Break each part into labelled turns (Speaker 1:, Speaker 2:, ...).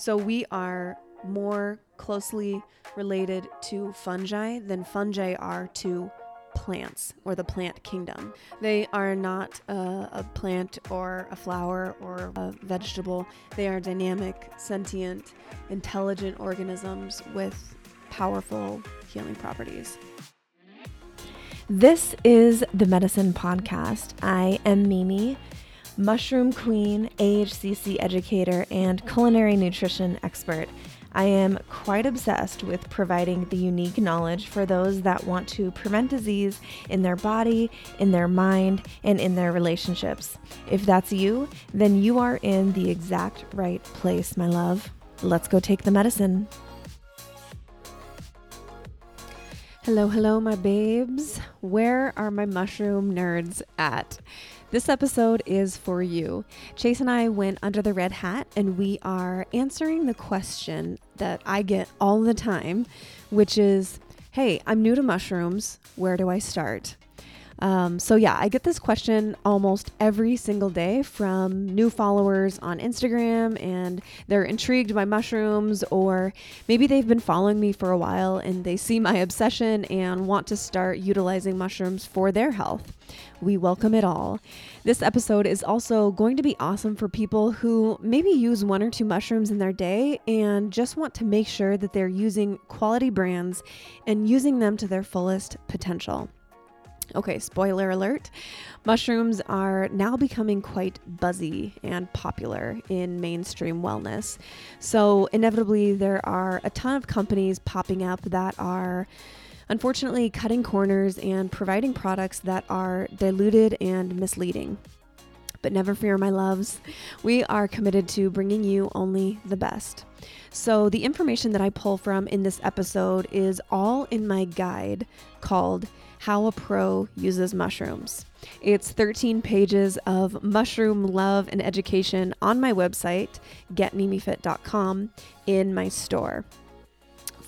Speaker 1: So we are more closely related to fungi than fungi are to plants or the plant kingdom. They are not a, plant or a flower or a vegetable. They are dynamic, sentient, intelligent organisms with powerful healing properties.
Speaker 2: This is the Medicine Podcast. I am Mimi, mushroom queen, AHCC educator, and culinary nutrition expert. I am quite obsessed with providing the unique knowledge for those that want to prevent disease in their body, in their mind, and in their relationships. If that's you, then you are in the exact right place, my love. Let's go take the medicine. Hello, hello, my babes. Where are my mushroom nerds at? This episode is for you. Chase and I went under the red hat and we are answering the question that I get all the time, which is Hey, I'm new to mushrooms. Where do I start? Um, so, yeah, I get this question almost every single day from new followers on Instagram, and they're intrigued by mushrooms, or maybe they've been following me for a while and they see my obsession and want to start utilizing mushrooms for their health. We welcome it all. This episode is also going to be awesome for people who maybe use one or two mushrooms in their day and just want to make sure that they're using quality brands and using them to their fullest potential. Okay, spoiler alert. Mushrooms are now becoming quite buzzy and popular in mainstream wellness. So, inevitably, there are a ton of companies popping up that are unfortunately cutting corners and providing products that are diluted and misleading. But never fear, my loves. We are committed to bringing you only the best. So, the information that I pull from in this episode is all in my guide called how a Pro Uses Mushrooms. It's 13 pages of mushroom love and education on my website, getmimifit.com, in my store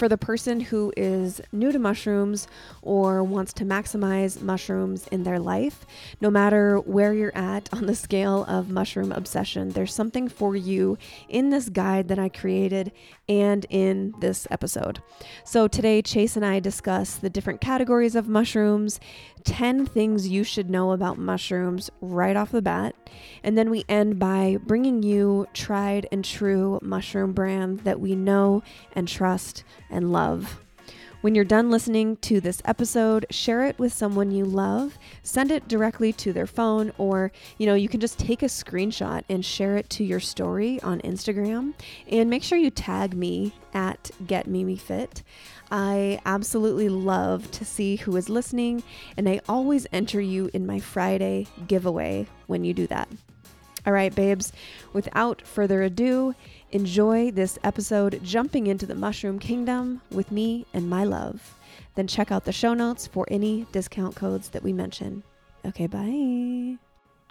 Speaker 2: for the person who is new to mushrooms or wants to maximize mushrooms in their life, no matter where you're at on the scale of mushroom obsession, there's something for you in this guide that I created and in this episode. So today, Chase and I discuss the different categories of mushrooms, 10 things you should know about mushrooms right off the bat. And then we end by bringing you tried and true mushroom brands that we know and trust and love. When you're done listening to this episode, share it with someone you love. Send it directly to their phone, or you know, you can just take a screenshot and share it to your story on Instagram. And make sure you tag me at GetMimiFit. I absolutely love to see who is listening, and I always enter you in my Friday giveaway when you do that. All right, babes, without further ado, enjoy this episode jumping into the mushroom kingdom with me and my love. Then check out the show notes for any discount codes that we mention. Okay, bye.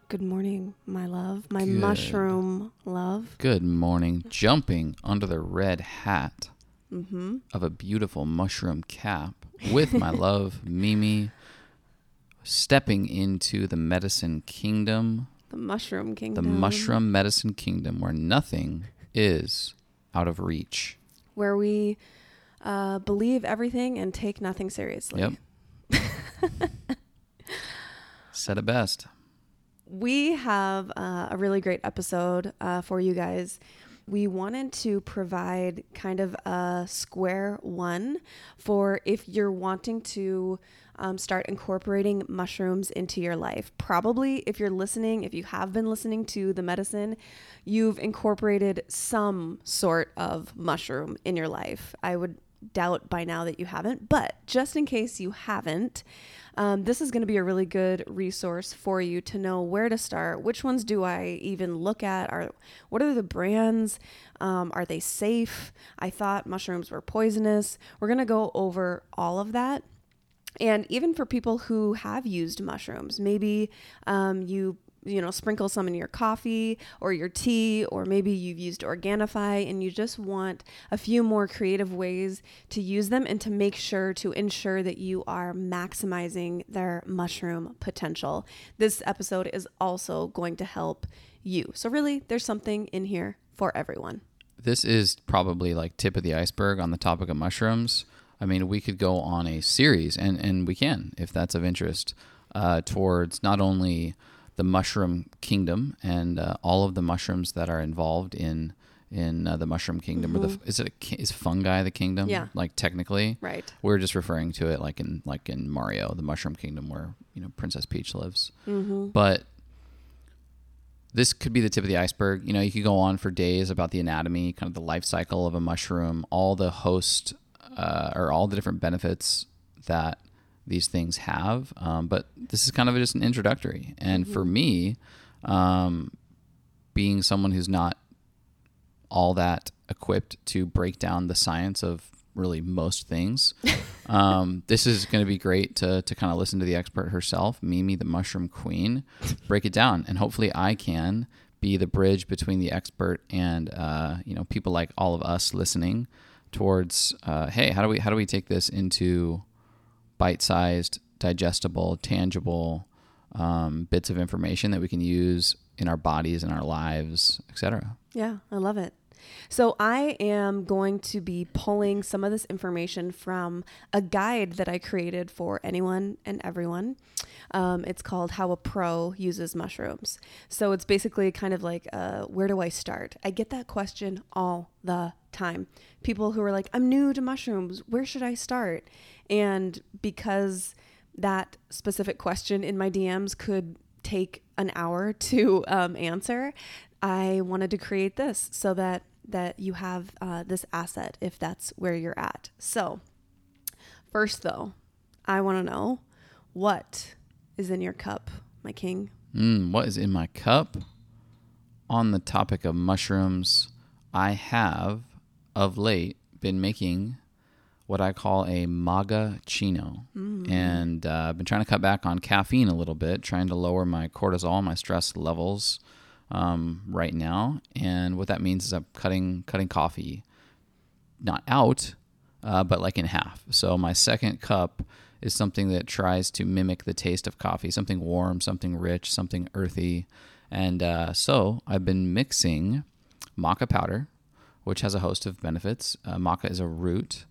Speaker 2: Good morning, my love, my Good. mushroom love.
Speaker 3: Good morning. Jumping under the red hat mm-hmm. of a beautiful mushroom cap with my love, Mimi, stepping into the medicine kingdom.
Speaker 1: The mushroom kingdom.
Speaker 3: The mushroom medicine kingdom where nothing is out of reach.
Speaker 1: Where we uh, believe everything and take nothing seriously.
Speaker 3: Yep. Said it best.
Speaker 1: We have uh, a really great episode uh, for you guys we wanted to provide kind of a square one for if you're wanting to um, start incorporating mushrooms into your life. Probably, if you're listening, if you have been listening to the medicine, you've incorporated some sort of mushroom in your life. I would doubt by now that you haven't, but just in case you haven't, um, this is going to be a really good resource for you to know where to start. Which ones do I even look at? Are what are the brands? Um, are they safe? I thought mushrooms were poisonous. We're going to go over all of that. And even for people who have used mushrooms, maybe um, you you know, sprinkle some in your coffee or your tea, or maybe you've used Organifi and you just want a few more creative ways to use them and to make sure to ensure that you are maximizing their mushroom potential. This episode is also going to help you. So, really, there's something in here for everyone.
Speaker 3: this is probably like tip of the iceberg on the topic of mushrooms. I mean, we could go on a series, and and we can if that's of interest uh, towards not only the mushroom kingdom and uh, all of the mushrooms that are involved in in uh, the mushroom kingdom, or the is it a, is fungi the kingdom?
Speaker 2: Yeah.
Speaker 3: like technically,
Speaker 2: Right.
Speaker 3: We're just referring to it like in like in Mario, the Mushroom Kingdom, where you know Princess Peach lives.
Speaker 2: Mm-hmm.
Speaker 3: But this could be the tip of the iceberg. You know, you could go on for days about the anatomy, kind of the life cycle of a mushroom, all the host uh, or all the different benefits that these things have. Um, but this is kind of just an introductory. And for me, um, being someone who's not all that equipped to break down the science of really most things. um, this is going to be great to, to kind of listen to the expert herself, Mimi, the mushroom queen, break it down. And hopefully I can be the bridge between the expert and, uh, you know, people like all of us listening towards, uh, hey, how do we, how do we take this into bite-sized, digestible, tangible um, bits of information that we can use in our bodies and our lives, etc.
Speaker 2: Yeah, I love it. So, I am going to be pulling some of this information from a guide that I created for anyone and everyone. Um, it's called How a Pro Uses Mushrooms. So, it's basically kind of like, uh, where do I start? I get that question all the time. People who are like, I'm new to mushrooms, where should I start? And because that specific question in my DMs could take an hour to um, answer, I wanted to create this so that that you have uh, this asset if that's where you're at. So, first though, I want to know what is in your cup, my king.
Speaker 3: Mm, what is in my cup? On the topic of mushrooms, I have of late been making what I call a maga chino. And uh, I've been trying to cut back on caffeine a little bit, trying to lower my cortisol, my stress levels um, right now. And what that means is I'm cutting cutting coffee not out, uh, but like in half. So my second cup is something that tries to mimic the taste of coffee, something warm, something rich, something earthy. And uh, so I've been mixing maca powder, which has a host of benefits. Uh, maca is a root,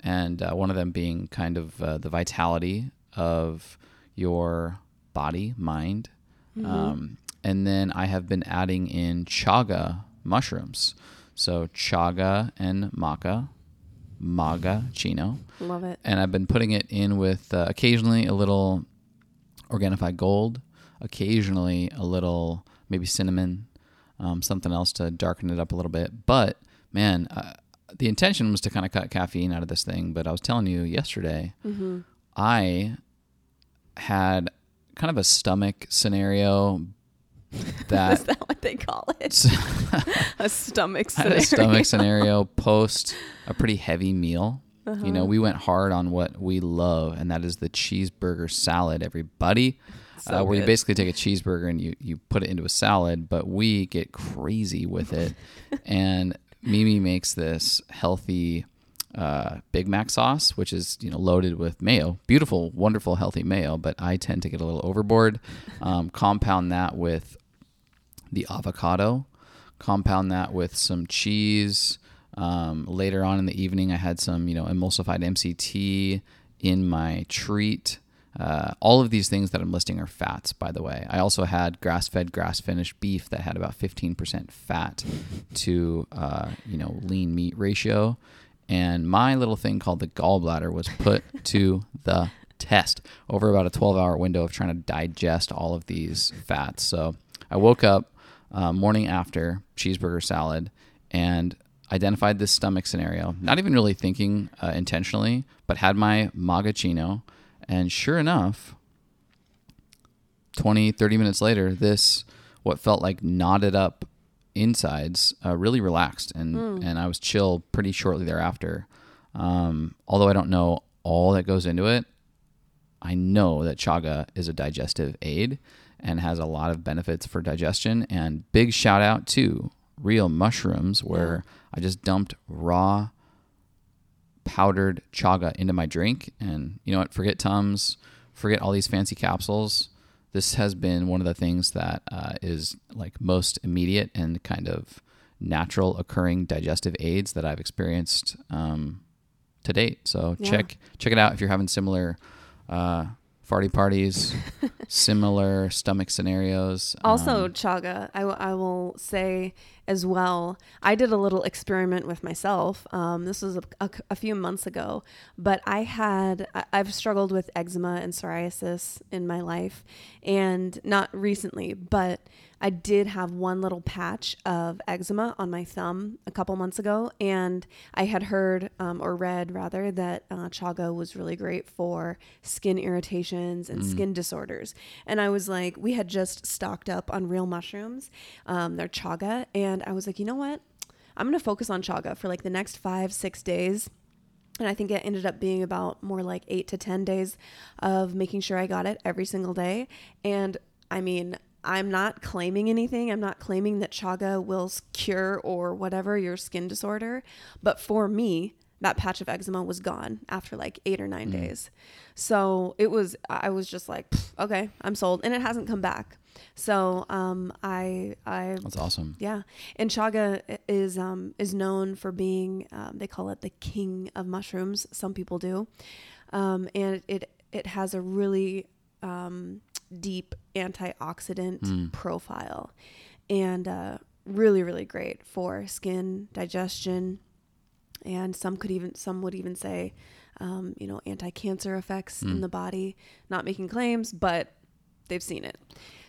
Speaker 3: and uh, one of them being kind of uh, the vitality of your body, mind. Um, and then I have been adding in chaga mushrooms. So chaga and maca, maga chino.
Speaker 2: Love it.
Speaker 3: And I've been putting it in with uh, occasionally a little Organifi Gold, occasionally a little maybe cinnamon, um, something else to darken it up a little bit. But man, uh, the intention was to kind of cut caffeine out of this thing. But I was telling you yesterday, I had kind of a stomach scenario that
Speaker 2: Is that what they call it? a stomach scenario.
Speaker 3: a stomach scenario post a pretty heavy meal. You know, we went hard on what we love, and that is the cheeseburger salad, everybody.
Speaker 2: So
Speaker 3: uh, where you basically take a cheeseburger and you, you put it into a salad, but we get crazy with it. and Mimi makes this healthy uh, Big Mac sauce, which is you know loaded with mayo, beautiful, wonderful, healthy mayo. But I tend to get a little overboard. Um, compound that with the avocado, compound that with some cheese. Um, later on in the evening, I had some, you know, emulsified MCT in my treat. Uh, all of these things that I'm listing are fats, by the way. I also had grass-fed, grass-finished beef that had about 15% fat to, uh, you know, lean meat ratio. And my little thing called the gallbladder was put to the test over about a 12-hour window of trying to digest all of these fats. So I woke up uh, morning after cheeseburger salad and identified this stomach scenario, not even really thinking uh, intentionally, but had my magachino. And sure enough, 20, 30 minutes later, this, what felt like knotted up insides, uh, really relaxed. And, and I was chill pretty shortly thereafter. Um, although I don't know all that goes into it, I know that chaga is a digestive aid and has a lot of benefits for digestion. And big shout out to Real Mushrooms, where I just dumped raw powdered chaga into my drink. And you know what? Forget Tums, forget all these fancy capsules. This has been one of the things that uh, is like most immediate and kind of natural occurring digestive aids that I've experienced um, to date. So
Speaker 2: Yeah.
Speaker 3: check check it out if you're having similar uh, farty parties, similar stomach scenarios.
Speaker 2: Also,
Speaker 3: Um,
Speaker 2: chaga, I, w- I will say as well, I did a little experiment with myself. Um, this was a, a, a few months ago, but I had, I've struggled with eczema and psoriasis in my life, and not recently, but I did have one little patch of eczema on my thumb a couple months ago, and I had heard um, or read rather that uh, chaga was really great for skin irritations and skin disorders. And I was like, we had just stocked up on real mushrooms, um, they're chaga, and I was like, you know what? I'm gonna focus on chaga for like the next five, six days. And I think it ended up being about more like eight to 10 days of making sure I got it every single day. And I mean, I'm not claiming anything. I'm not claiming that chaga will cure or whatever your skin disorder. But for me, that patch of eczema was gone after like eight or nine mm. days. So it was, I was just like, okay, I'm sold. And it hasn't come back. So um, I, I
Speaker 3: that's awesome.
Speaker 2: yeah, and chaga is um, is known for being um, they call it the king of mushrooms. Some people do, um, and it it has a really um, deep antioxidant profile, and uh, really really great for skin digestion, and some could even some would even say, um, you know, anti-cancer effects in the body. Not making claims, but they've seen it.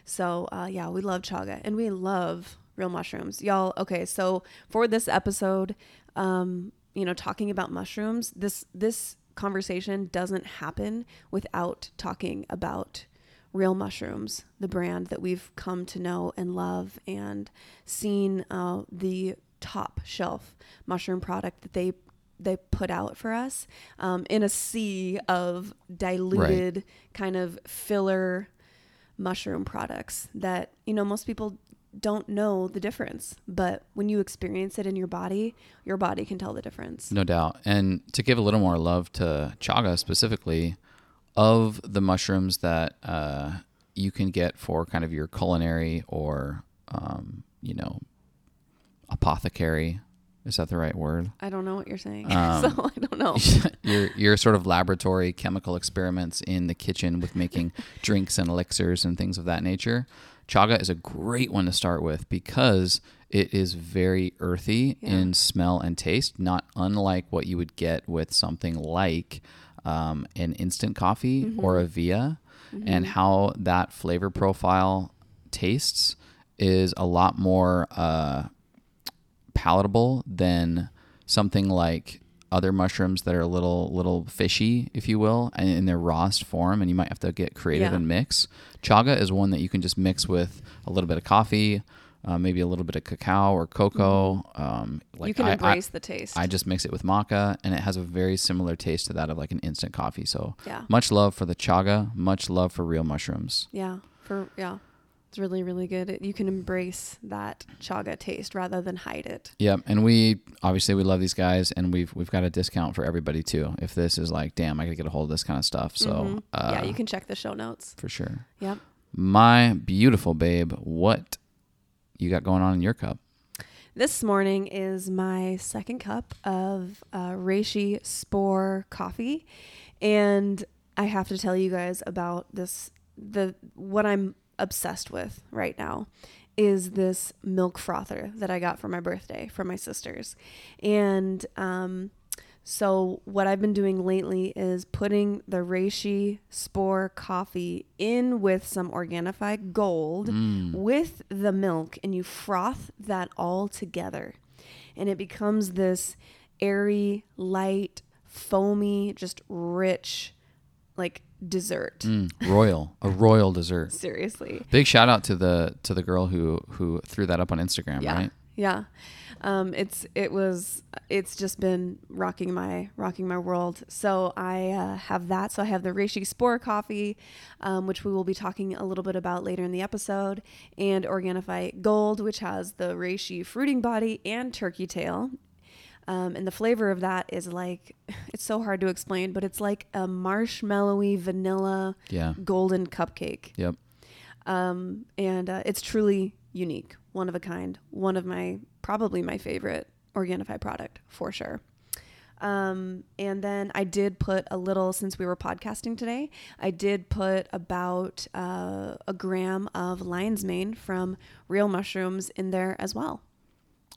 Speaker 2: So uh, yeah, we love chaga and we love real mushrooms, y'all. Okay, so for this episode, um, you know, talking about mushrooms, this this conversation doesn't happen without talking about real mushrooms, the brand that we've come to know and love, and seen uh, the top shelf mushroom product that they they put out for us um, in a sea of diluted kind of filler mushroom products that you know most people don't know the difference but when you experience it in your body your body can tell the difference
Speaker 3: No doubt. And to give a little more love to chaga specifically, of the mushrooms that uh, you can get for kind of your culinary or, um, you know, apothecary. Is that the right word?
Speaker 2: i don't know what you're saying
Speaker 3: Um,
Speaker 2: so i don't know
Speaker 3: your your sort of laboratory chemical experiments in the kitchen with making drinks and elixirs and things of that nature. Chaga is a great one to start with because it is very earthy
Speaker 2: Yeah.
Speaker 3: in smell and taste, not unlike what you would get with something like um, an instant coffee or a Via, and how that flavor profile tastes is a lot more. Uh, palatable than something like other mushrooms that are a little little fishy, if you will, and in their rawest form, and you might have to get creative
Speaker 2: Yeah.
Speaker 3: and mix. Chaga is one that you can just mix with a little bit of coffee, uh, maybe a little bit of cacao or cocoa. Um, like
Speaker 2: Mm-hmm. you can
Speaker 3: I- I-
Speaker 2: embrace the taste
Speaker 3: I just mix it with maca, and it has a very similar taste to that of like an instant coffee. So
Speaker 2: yeah
Speaker 3: much love for the chaga, much love for real mushrooms.
Speaker 2: yeah for yeah it's really really good It- you can embrace that chaga taste rather than hide it
Speaker 3: Yep, and we obviously we love these guys, and we've we've got a discount for everybody too. If this is like, damn, I gotta get a hold of this kind of stuff. So
Speaker 2: Mhm.
Speaker 3: uh,
Speaker 2: yeah you can check the show notes
Speaker 3: for sure.
Speaker 2: yep
Speaker 3: My beautiful babe, what you got going on in your cup?
Speaker 2: This morning is my second cup of uh, Reishi Spore coffee, and I have to tell you guys about this. The what I'm obsessed with right now is this milk frother that I got for my birthday from my sisters, and um, so what I've been doing lately is putting the Reishi Spore coffee in with some Organifi Gold
Speaker 3: Mm.
Speaker 2: with the milk and you froth that all together. And it becomes this airy, light, foamy, just rich like dessert.
Speaker 3: Mm, royal, a royal dessert.
Speaker 2: Seriously.
Speaker 3: Big shout out to the to the girl who who threw that up on Instagram,
Speaker 2: Yeah.
Speaker 3: right?
Speaker 2: Yeah. Um, it's it was it's just been rocking my rocking my world. So I uh, have that. So I have the Reishi Spore coffee, um, which we will be talking a little bit about later in the episode, and Organifi Gold, which has the Reishi fruiting body and turkey tail. Um, and the flavor of that is like it's so hard to explain, but it's like a marshmallowy vanilla
Speaker 3: Yeah.
Speaker 2: golden cupcake
Speaker 3: Yep.
Speaker 2: um, and uh, it's truly unique, one of a kind, one of my probably my favorite Organifi product for sure. Um, and then I did put a little, since we were podcasting today, I did put about uh, a gram of lion's mane from real mushrooms in there as well.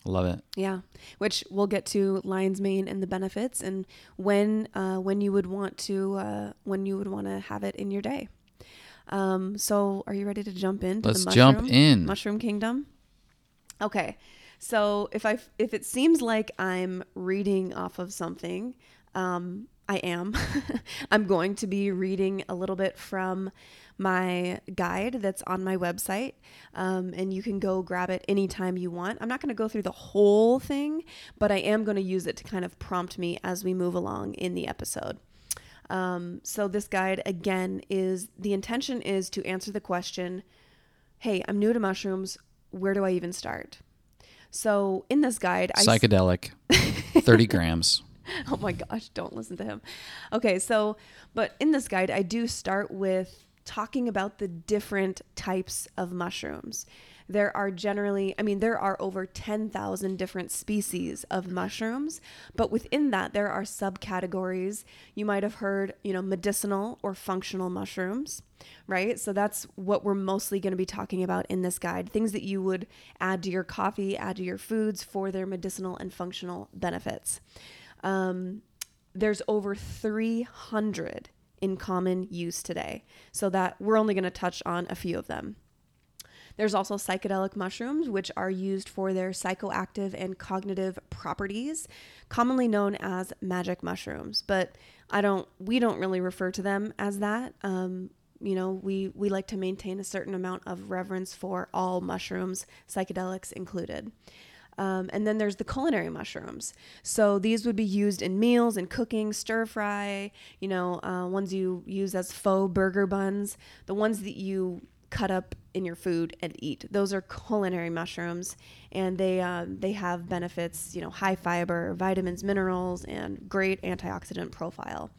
Speaker 3: Love it.
Speaker 2: Yeah, which we'll get to lion's mane and the benefits and when uh, when you would want to uh, when you would want to have it in your day. Um, so, are you ready to jump in?
Speaker 3: Let's
Speaker 2: the mushroom,
Speaker 3: jump in.
Speaker 2: mushroom kingdom? Okay, so if I if it seems like I'm reading off of something, um, I am. I'm going to be reading a little bit from my guide that's on my website, um, and you can go grab it anytime you want. I'm not going to go through the whole thing, but I am going to use it to kind of prompt me as we move along in the episode. Um, so this guide again is the intention is to answer the question, "Hey, I'm new to mushrooms. Where do I even start?" So in this guide, I
Speaker 3: Psychedelic, 30 grams.
Speaker 2: oh my gosh, don't listen to him. Okay, so, but in this guide, I do start with talking about the different types of mushrooms. There are generally, I mean, there are over 10,000 different species of mushrooms, but within that, there are subcategories. You might have heard, you know, medicinal or functional mushrooms, right? So that's what we're mostly going to be talking about in this guide things that you would add to your coffee, add to your foods for their medicinal and functional benefits. Um, there's over 300 in common use today. So that we're only going to touch on a few of them. There's also psychedelic mushrooms, which are used for their psychoactive and cognitive properties, commonly known as magic mushrooms. But I don't, we don't really refer to them as that. Um, you know, we we like to maintain a certain amount of reverence for all mushrooms, psychedelics included. Um, and then there's the culinary mushrooms. So these would be used in meals and cooking, stir fry, you know, uh, ones you use as faux burger buns, the ones that you cut up in your food and eat. Those are culinary mushrooms, and they um, they have benefits, you know, high fiber, vitamins, minerals, and great antioxidant profile.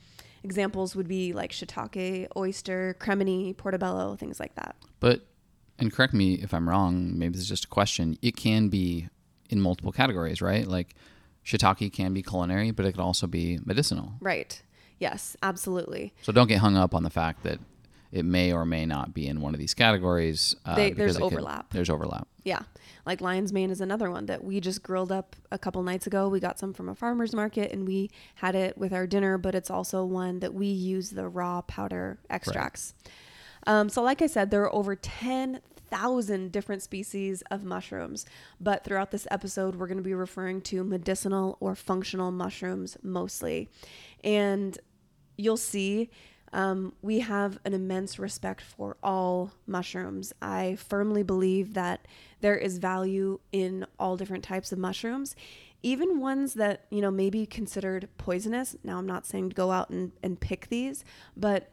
Speaker 2: Examples would be like shiitake, oyster, cremini, portobello, things like that.
Speaker 3: But, and correct me if I'm wrong, maybe this is just a question. It can be in multiple categories, right? Like shiitake can be culinary, but it can also be medicinal.
Speaker 2: Right. Yes, absolutely.
Speaker 3: So don't get hung up on the fact that it may or may not be in one of these categories. Uh,
Speaker 2: They- there's
Speaker 3: it could-
Speaker 2: overlap.
Speaker 3: there's overlap.
Speaker 2: Yeah. Like lion's mane is another one that we just grilled up a couple nights ago. We got some from a farmer's market and we had it with our dinner, but it's also one that we use the raw powder extracts. Um, so, like I said, there are over 10,000 different species of mushrooms, but throughout this episode, we're going to be referring to medicinal or functional mushrooms mostly. And you'll see um, we have an immense respect for all mushrooms. I firmly believe that there is value in all different types of mushrooms, even ones that, you know, may be considered poisonous. Now, I'm not saying go out and, and pick these, but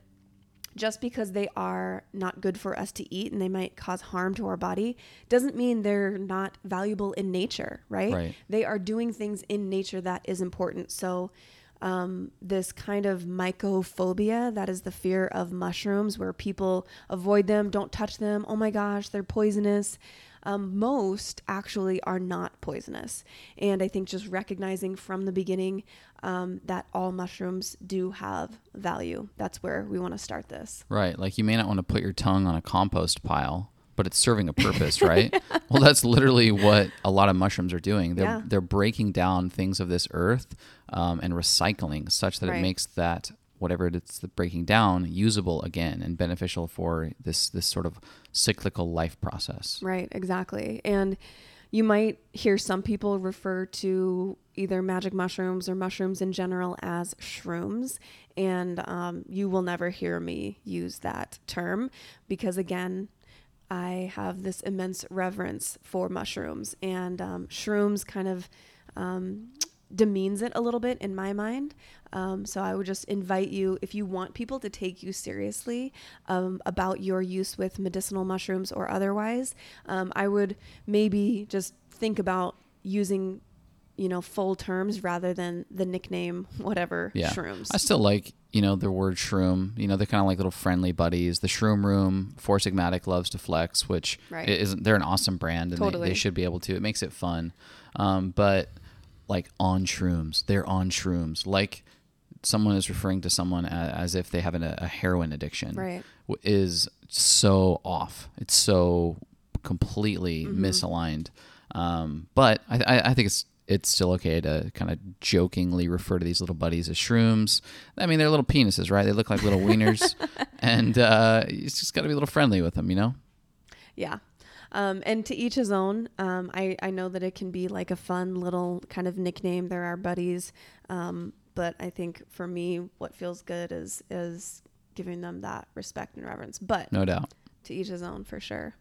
Speaker 2: just because they are not good for us to eat and they might cause harm to our body doesn't mean they're not valuable in nature, right?
Speaker 3: Right.
Speaker 2: They are doing things in nature that is important. So, um, this kind of mycophobia, that is the fear of mushrooms, where people avoid them, don't touch them. Oh my gosh, they're poisonous. Um, most actually are not poisonous. And I think just recognizing from the beginning um, that all mushrooms do have value. That's where we want to start this.
Speaker 3: Right. Like you may not want to put your tongue on a compost pile, but it's serving a purpose, right? Well, that's literally what a lot of mushrooms are doing. They're
Speaker 2: Yeah.
Speaker 3: they're breaking down things of this earth um, and recycling such that
Speaker 2: Right.
Speaker 3: it makes that whatever it's breaking down usable again and beneficial for this this sort of cyclical life process.
Speaker 2: Right, exactly. And you might hear some people refer to either magic mushrooms or mushrooms in general as shrooms. And um, you will never hear me use that term because, again, I have this immense reverence for mushrooms. And um, shrooms kind of um, demeans it a little bit in my mind. Um, so I would just invite you, if you want people to take you seriously um, about your use with medicinal mushrooms or otherwise, um, I would maybe just think about using you know, full terms rather than the nickname whatever
Speaker 3: Yeah.
Speaker 2: shrooms.
Speaker 3: I still like, you know, the word shroom. You know, they're kind of like little friendly buddies. The Shroom Room, Four Sigmatic loves to flex, which
Speaker 2: Right.
Speaker 3: isn't. They're an awesome brand, and they, they should be able to. It makes it fun. Um, but like on shrooms, they're on shrooms. Like someone is referring to someone as, as if they have an, a heroin addiction.
Speaker 2: Right.
Speaker 3: Is so off. It's so completely
Speaker 2: Mm-hmm.
Speaker 3: misaligned. Um, but I, I, I think it's it's still okay to kind of jokingly refer to these little buddies as shrooms. I mean, they're little penises, right? They look like little wieners, and uh, you just got to be a little friendly with them, you know.
Speaker 2: Yeah. Um, and to each his own. Um, I, I know that it can be like a fun little kind of nickname. There are buddies. Um, but I think for me, what feels good is, is giving them that respect and reverence. But
Speaker 3: No doubt.
Speaker 2: to each his own for sure.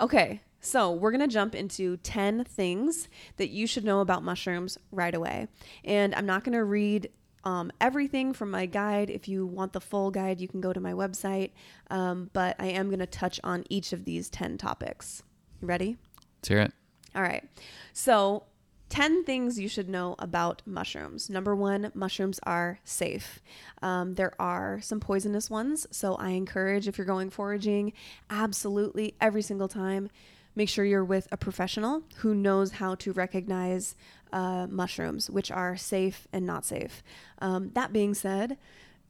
Speaker 2: Okay, so we're going to jump into 10 things that you should know about mushrooms right away. And I'm not going to read um, everything from my guide. If you want the full guide, you can go to my website. Um, but I am going to touch on each of these 10 topics. You ready?
Speaker 3: Let's hear it.
Speaker 2: All right. So, 10 things you should know about mushrooms. Number one, mushrooms are safe. Um, there are some poisonous ones. So, I encourage if you're going foraging, absolutely every single time, make sure you're with a professional who knows how to recognize uh, mushrooms, which are safe and not safe. Um, that being said,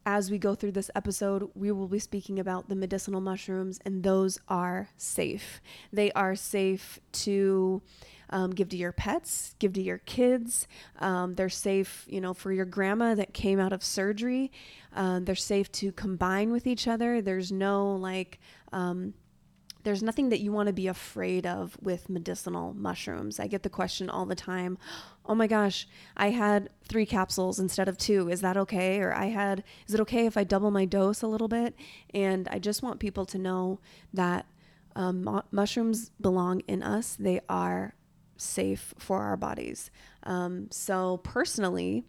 Speaker 2: as we go through this episode, we will be speaking about the medicinal mushrooms, and those are safe. They are safe to um, give to your pets, give to your kids. Um, they're safe, you know, for your grandma that came out of surgery. Um, they're safe to combine with each other. There's no like, um, there's nothing that you want to be afraid of with medicinal mushrooms. I get the question all the time Oh my gosh, I had three capsules instead of two. Is that okay? Or I had, is it okay if I double my dose a little bit? And I just want people to know that um, mushrooms belong in us, they are safe for our bodies. Um, so, personally,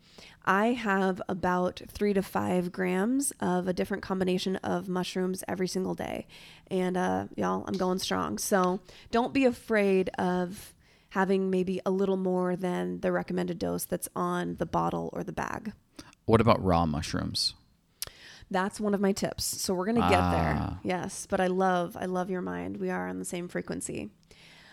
Speaker 2: I have about three to five grams of a different combination of mushrooms every single day. And, uh, y'all, I'm going strong. So, don't be afraid of having maybe a little more than the recommended dose that's on the bottle or the bag.
Speaker 3: What about raw mushrooms?
Speaker 2: That's one of my tips. So we're gonna get there.
Speaker 3: Ah.
Speaker 2: Yes, but I love, I love your mind. We are on the same frequency.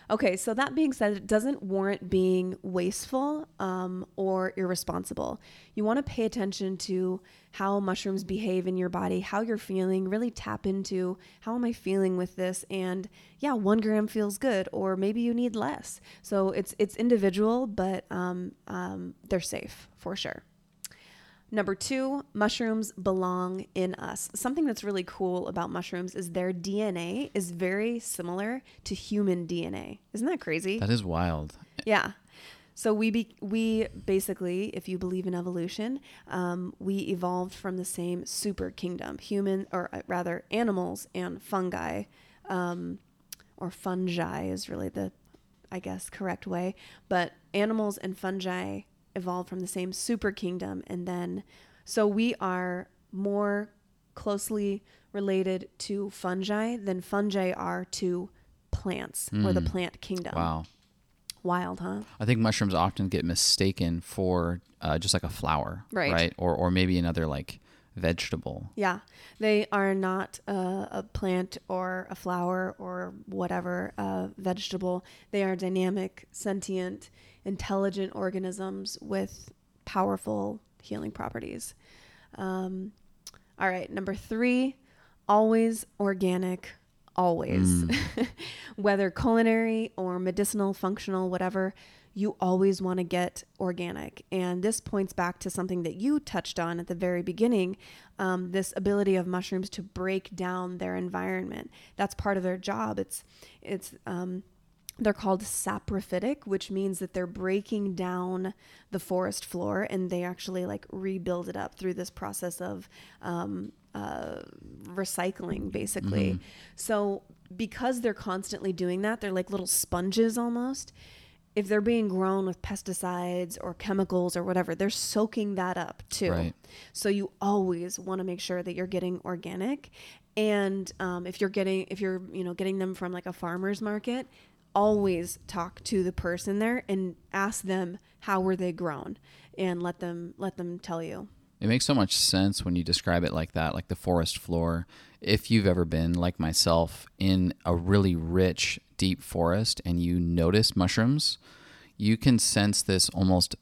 Speaker 2: Okay, so that being said, it doesn't warrant being wasteful um, or irresponsible. You want to pay attention to how mushrooms behave in your body, how you're feeling. Really tap into how am I feeling with this, and yeah, one gram feels good, or maybe you need less. So it's it's individual, but um, um, they're safe for sure. Number two, mushrooms belong in us. Something that's really cool about mushrooms is their DNA is very similar to human DNA. Isn't that crazy?
Speaker 3: That is wild.
Speaker 2: yeah. So we be, we basically, if you believe in evolution, um, we evolved from the same super kingdom, human or uh, rather animals and fungi, um, or fungi is really the, I guess, correct way. But animals and fungi evolved from the same super kingdom, and then so we are more closely related to fungi than fungi are to plants or the plant kingdom.
Speaker 3: Wow.
Speaker 2: Wild, huh?
Speaker 3: I think mushrooms often get mistaken for uh, just like a flower,
Speaker 2: Right.
Speaker 3: Right, or or maybe another like vegetable.
Speaker 2: Yeah, they are not uh, a plant or a flower or whatever uh, vegetable. They are dynamic, sentient, intelligent organisms with powerful healing properties. Um, all right, number three, always organic, always. Whether culinary or medicinal, functional, whatever, you always want to get organic. And this points back to something that you touched on at the very beginning um, this ability of mushrooms to break down their environment. That's part of their job. It's, it's, um, they're called saprophytic, which means that they're breaking down the forest floor and they actually like rebuild it up through this process of um, uh, recycling, basically. So, because they're constantly doing that, they're like little sponges almost. If they're being grown with pesticides or chemicals or whatever, they're soaking that up too.
Speaker 3: Right.
Speaker 2: So you always want to make sure that you're getting organic, and um, if you're getting if you're you know getting them from like a farmer's market, always talk to the person there and ask them how were they grown and let them let them tell you.
Speaker 3: It makes so much sense when you describe it like that, like the forest floor. If you've ever been, like myself, in a really rich, deep forest and you notice mushrooms, you can sense this almost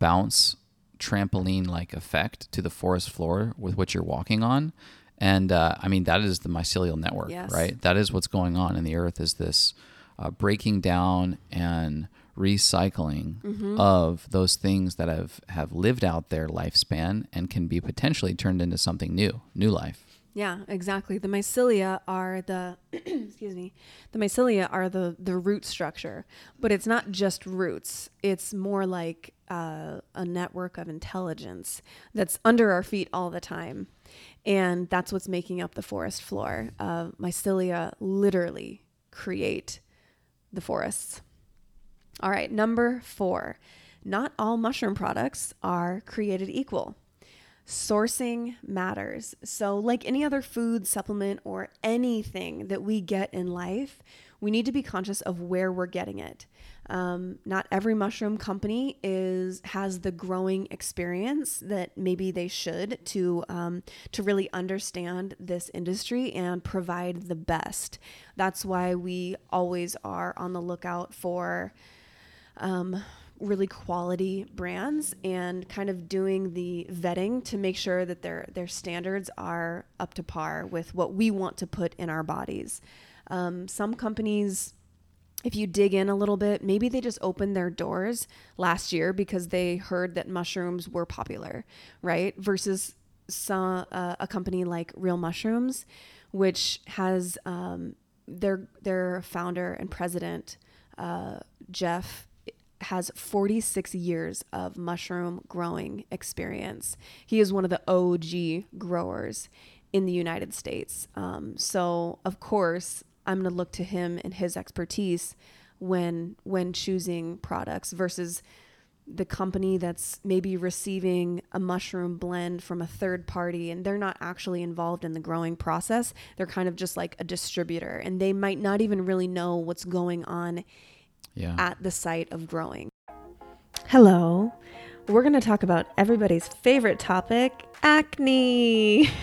Speaker 3: bounce trampoline like effect to the forest floor with what you're walking on. And uh, I mean, that is the mycelial network,
Speaker 2: Yes.
Speaker 3: right? That is what's going on in the earth is this uh, breaking down and recycling
Speaker 2: Mm-hmm.
Speaker 3: of those things that have, have lived out their lifespan and can be potentially turned into something new, new life.
Speaker 2: Yeah, exactly. The mycelia are the excuse me. The mycelia are the the root structure, but it's not just roots. It's more like uh, a network of intelligence that's under our feet all the time, and that's what's making up the forest floor. Uh, mycelia literally create the forests. All right, number four. Not all mushroom products are created equal. Sourcing matters. So, like any other food, supplement, or anything that we get in life, we need to be conscious of where we're getting it. Um, not every mushroom company is has the growing experience that maybe they should to um, to really understand this industry and provide the best. That's why we always are on the lookout for um, really quality brands and kind of doing the vetting to make sure that their their standards are up to par with what we want to put in our bodies. Um, some companies, if you dig in a little bit, maybe they just opened their doors last year because they heard that mushrooms were popular, right? Versus some uh, a company like Real Mushrooms, which has um, their their founder and president uh, Jeff has 46 years of mushroom growing experience. He is one of the OG growers in the United States. Um, so, of course, I'm going to look to him and his expertise when when choosing products versus the company that's maybe receiving a mushroom blend from a third party and they're not actually involved in the growing process. They're kind of just like a distributor and they might not even really know what's going on
Speaker 3: Yeah.
Speaker 2: at the site of growing.
Speaker 4: Hello. We're going to talk about everybody's favorite topic acne.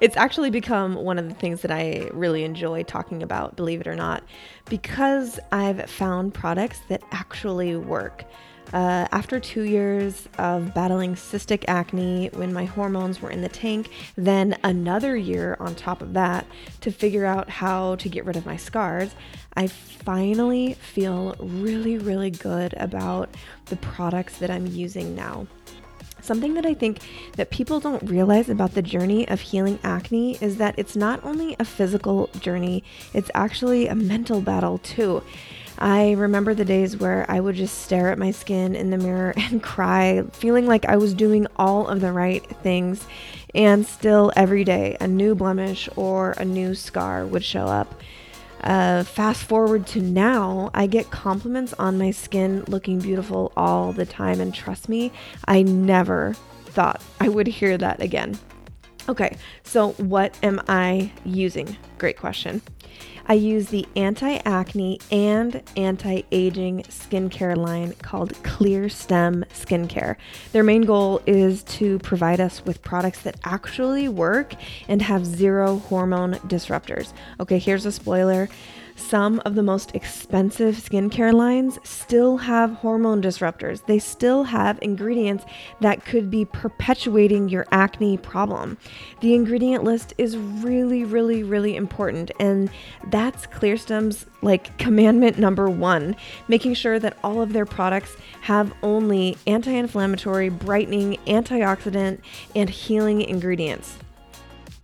Speaker 4: It's actually become one of the things that I really enjoy talking about, believe it or not, because I've found products that actually work. Uh, after two years of battling cystic acne when my hormones were in the tank, then another year on top of that to figure out how to get rid of my scars, I finally feel really, really good about the products that I'm using now. Something that I think that people don't realize about the journey of healing acne is that it's not only a physical journey, it's actually a mental battle too. I remember the days where I would just stare at my skin in the mirror and cry, feeling like I was doing all of the right things, and still every day a new blemish or a new scar would show up. Uh, fast forward to now, I get compliments on my skin looking beautiful all the time, and trust me, I never thought I would hear that again. Okay, so what am I using? Great question. I use the anti acne and anti aging skincare line called ClearStem Skincare. Their main goal is to provide us with products that actually work and have zero hormone disruptors. Okay, here's a spoiler. Some of the most expensive skincare lines still have hormone disruptors. They still have ingredients that could be perpetuating your acne problem. The ingredient list is really, really, really important, and that's ClearStem's like commandment number one, making sure that all of their products have only anti inflammatory, brightening, antioxidant, and healing ingredients.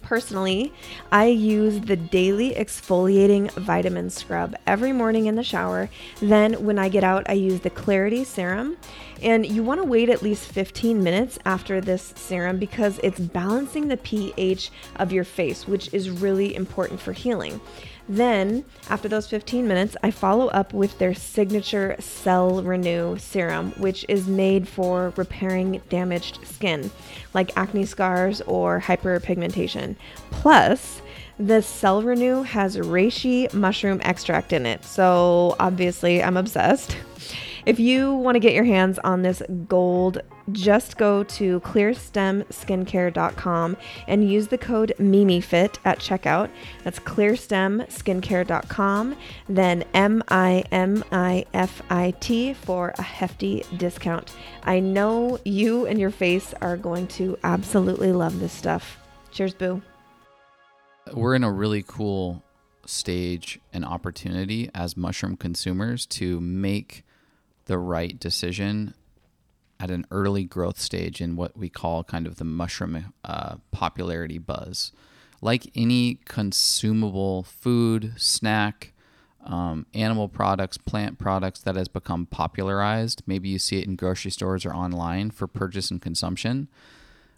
Speaker 4: Personally, I use the daily exfoliating vitamin scrub every morning in the shower. Then, when I get out, I use the Clarity Serum. And you want to wait at least 15 minutes after this serum because it's balancing the pH of your face, which is really important for healing. Then, after those 15 minutes, I follow up with their signature Cell Renew serum, which is made for repairing damaged skin, like acne scars or hyperpigmentation. Plus, The Cell Renew has reishi mushroom extract in it. So obviously, I'm obsessed. If you want to get your hands on this gold, just go to clearstemskincare.com and use the code MIMIFIT at checkout. That's clearstemskincare.com, then M I M I F I T for a hefty discount. I know you and your face are going to absolutely love this stuff. Cheers, Boo.
Speaker 3: We're in a really cool stage and opportunity as mushroom consumers to make the right decision at an early growth stage in what we call kind of the mushroom uh, popularity buzz. Like any consumable food, snack, um, animal products, plant products that has become popularized, maybe you see it in grocery stores or online for purchase and consumption.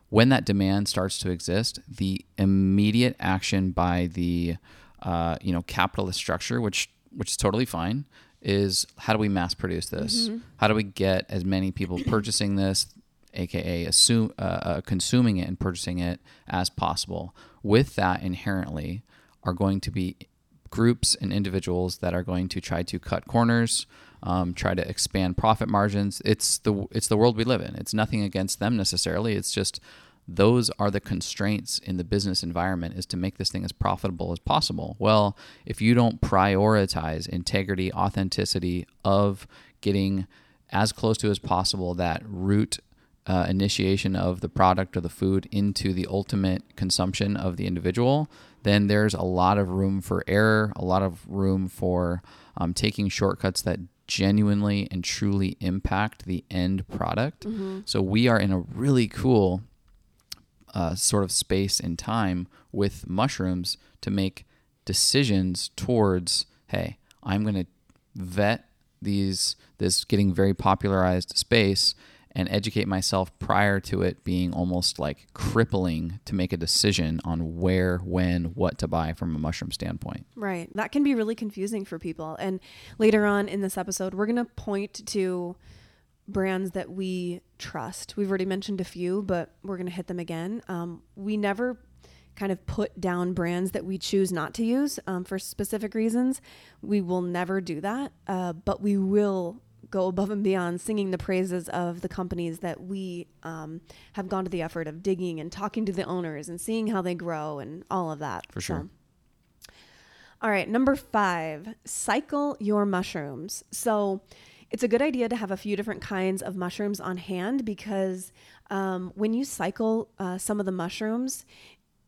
Speaker 3: When that demand starts to exist, the immediate action by the uh, you know capitalist structure, which which is totally fine, is how do we mass produce this? Mm-hmm. How do we get as many people purchasing this, aka assume, uh, uh, consuming it and purchasing it as possible? With that, inherently, are going to be groups and individuals that are going to try to cut corners, um, try to expand profit margins. It's the it's the world we live in. It's nothing against them necessarily. It's just those are the constraints in the business environment is to make this thing as profitable as possible. Well, if you don't prioritize integrity, authenticity of getting as close to as possible that root uh, initiation of the product or the food into the ultimate consumption of the individual, then there's a lot of room for error, a lot of room for um, taking shortcuts that genuinely and truly impact the end product. Mm-hmm. So we are in a really cool uh, sort of space and time with mushrooms to make decisions towards hey i'm going to vet these this getting very popularized space and educate myself prior to it being almost like crippling to make a decision on where when what to buy from a mushroom standpoint.
Speaker 2: Right. That can be really confusing for people. And later on in this episode we're going to point to brands that we trust. We've already mentioned a few, but we're going to hit them again. Um, we never kind of put down brands that we choose not to use um, for specific reasons. We will never do that, uh, but we will go above and beyond singing the praises of the companies that we um, have gone to the effort of digging and talking to the owners and seeing how they grow and all of that.
Speaker 3: For sure.
Speaker 2: So. All right, number five, cycle your mushrooms. So, it's a good idea to have a few different kinds of mushrooms on hand because um, when you cycle uh, some of the mushrooms,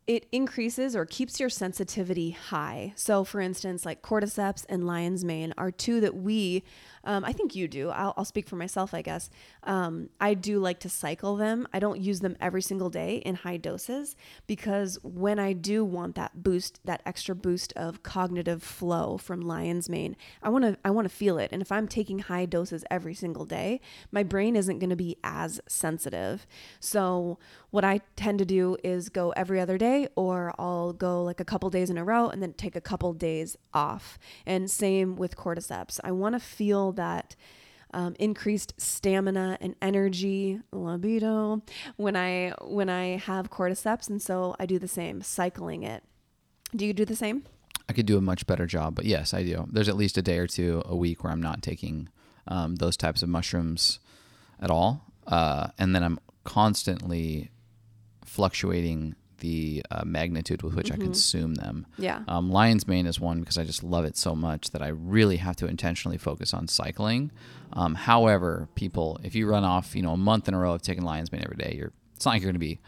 Speaker 2: it increases or keeps your sensitivity high. So, for instance, like cordyceps and lion's mane are two that we um, I think you do. I'll, I'll, speak for myself, I guess. Um, I do like to cycle them. I don't use them every single day in high doses because when I do want that boost, that extra boost of cognitive flow from lion's mane, I want to I want to feel it. And if I'm taking high doses every single day, my brain isn't going to be as sensitive. So what I tend to do is go every other day, or I'll go like a couple days in a row and then take a couple days off. And same with cordyceps. I want to feel that um, increased stamina and energy, libido when I when I have cordyceps, and so I do the same, cycling it. Do you do the same?
Speaker 3: I could do a much better job, but yes, I do. There's at least a day or two a week where I'm not taking um, those types of mushrooms at all, uh, and then I'm constantly fluctuating the uh, magnitude with which mm-hmm. I consume them.
Speaker 2: Yeah.
Speaker 3: Um, lion's mane is one because I just love it so much that I really have to intentionally focus on cycling. Um, however, people, if you run off, you know, a month in a row of taking lion's mane every day, you're it's not like you're going to be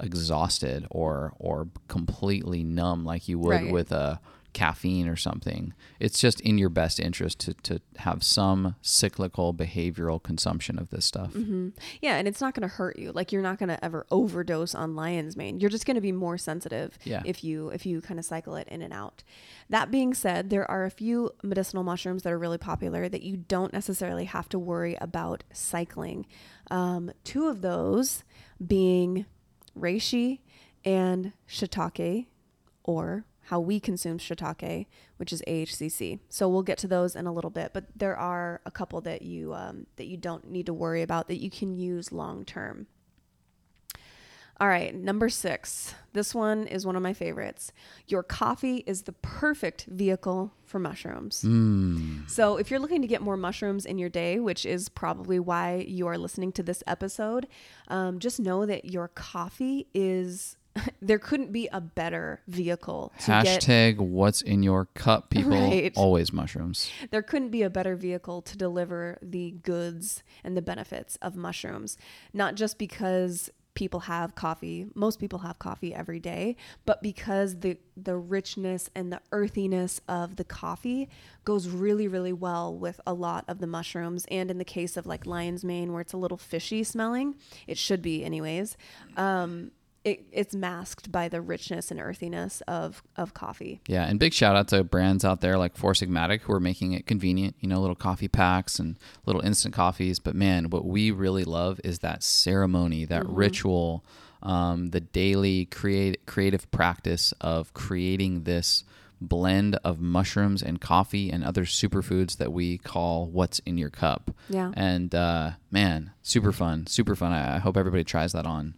Speaker 3: exhausted or or completely numb like you would right. with a caffeine or something. It's just in your best interest to, to have some cyclical behavioral consumption of this stuff.
Speaker 2: Mm-hmm. Yeah, and it's not going to hurt you. Like you're not going to ever overdose on lion's mane. You're just going to be more sensitive
Speaker 3: yeah.
Speaker 2: if you if you kind of cycle it in and out. That being said, there are a few medicinal mushrooms that are really popular that you don't necessarily have to worry about cycling. Um, two of those being reishi and shiitake or how we consume shiitake, which is AHCC. So we'll get to those in a little bit, but there are a couple that you um, that you don't need to worry about that you can use long term. All right, number six. This one is one of my favorites. Your coffee is the perfect vehicle for mushrooms.
Speaker 3: Mm.
Speaker 2: So, if you're looking to get more mushrooms in your day, which is probably why you are listening to this episode, um, just know that your coffee is. there couldn't be a better vehicle to get
Speaker 3: Hashtag what's in your cup, people.
Speaker 2: Right.
Speaker 3: Always mushrooms.
Speaker 2: there couldn't be a better vehicle to deliver the goods and the benefits of mushrooms not just because people have coffee most people have coffee every day but because the the richness and the earthiness of the coffee goes really really well with a lot of the mushrooms and in the case of like lion's mane where it's a little fishy smelling it should be anyways um it, it's masked by the richness and earthiness of of coffee
Speaker 3: Yeah, and big shout out to brands out there like Four Sigmatic who are making it convenient, you know, little coffee packs and little instant coffees. But man, what we really love is that ceremony, that ritual, um, the daily create, creative practice of creating this blend of mushrooms and coffee and other superfoods that we call what's in your cup.
Speaker 2: Yeah.
Speaker 3: And uh, man, super fun, super fun. I, I hope everybody tries that on.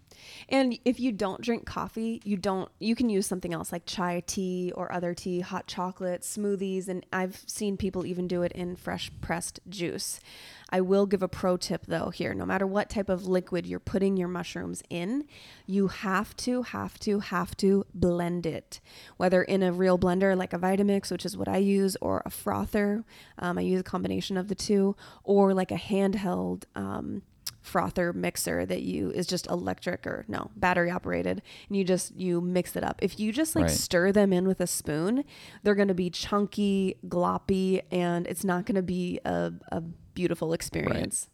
Speaker 2: And if you don't drink coffee, you don't you can use something else like chai tea or other tea, hot chocolate, smoothies, and I've seen people even do it in fresh pressed juice. I will give a pro tip though here. No matter what type of liquid you're putting your mushrooms in, you have to have to have to blend it. Whether in a real blender like a Vitamix, which is what I use, or a frother, um, I use a combination of the two, or like a handheld um, frother mixer that you is just electric or no battery operated and you just you mix it up. If you just like
Speaker 3: Right.
Speaker 2: stir them in with a spoon they're going to be chunky gloppy and it's not going to be a, a beautiful experience.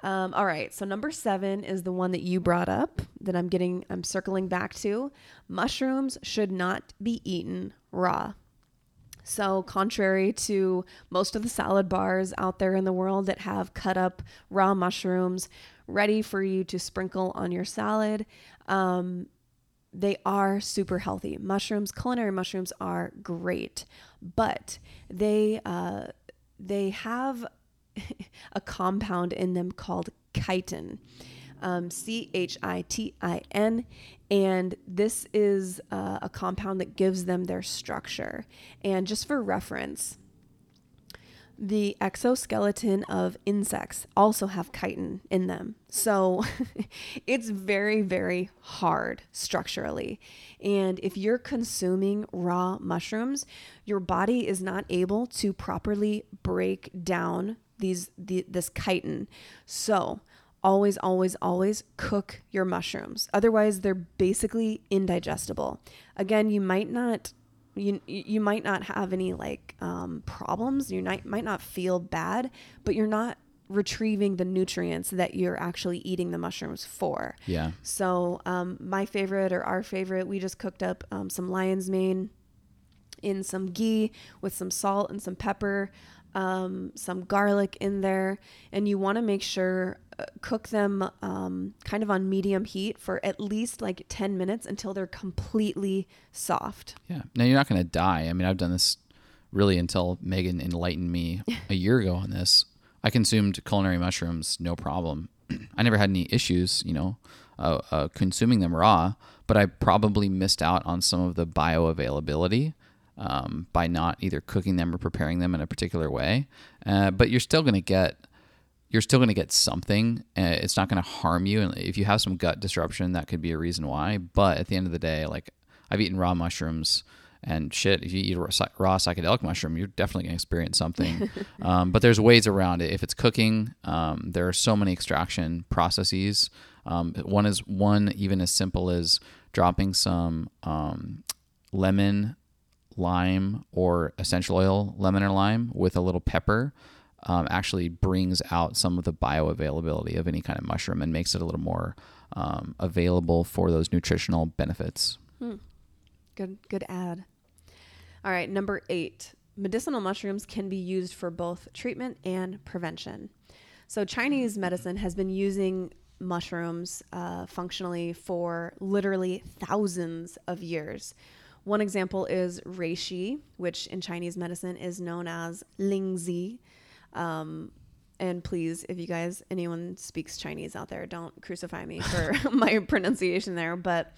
Speaker 2: Um, all right so number seven is the one that you brought up that i'm getting i'm circling back to. Mushrooms should not be eaten raw so, contrary to most of the salad bars out there in the world that have cut up raw mushrooms ready for you to sprinkle on your salad, um, they are super healthy. Mushrooms, culinary mushrooms, are great, but they uh, they have a compound in them called chitin, um, C H I T I N, and this is uh, a compound that gives them their structure. And just for reference, the exoskeleton of insects also have chitin in them. So it's very, very hard structurally. And if you're consuming raw mushrooms, your body is not able to properly break down these the, this chitin. So always, always, always cook your mushrooms. Otherwise, they're basically indigestible. Again, you might not you you might not have any like um, problems. You might might not feel bad, but you're not retrieving the nutrients that you're actually eating the mushrooms for.
Speaker 3: Yeah.
Speaker 2: So um, my favorite or our favorite, we just cooked up um, some lion's mane in some ghee with some salt and some pepper, um, some garlic in there, and you want to make sure uh, cook them um, kind of on medium heat for at least like 10 minutes until they're completely soft.
Speaker 3: Yeah. Now you're not going to die. I mean, I've done this really until Megan enlightened me a year ago on this. I consumed culinary mushrooms no problem. I never had any issues, you know, uh, uh, consuming them raw, but I probably missed out on some of the bioavailability um, by not either cooking them or preparing them in a particular way. Uh, but you're still going to get you're still going to get something. Uh, it's not going to harm you. And if you have some gut disruption, that could be a reason why. But at the end of the day, like I've eaten raw mushrooms and shit. If you eat a raw psychedelic mushroom, you're definitely going to experience something. um, but there's ways around it. If it's cooking, um, there are so many extraction processes. Um, one is one even as simple as dropping some um, lemon, lime, or essential oil, lemon or lime, with a little pepper um, actually brings out some of the bioavailability of any kind of mushroom and makes it a little more um, available for those nutritional benefits.
Speaker 2: Good, good ad. All right, number eight. Medicinal mushrooms can be used for both treatment and prevention. So, Chinese medicine has been using mushrooms uh, functionally for literally thousands of years. One example is reishi, which in Chinese medicine is known as lingzhi. Um, and please, if you guys, anyone speaks Chinese out there, don't crucify me for my pronunciation there. But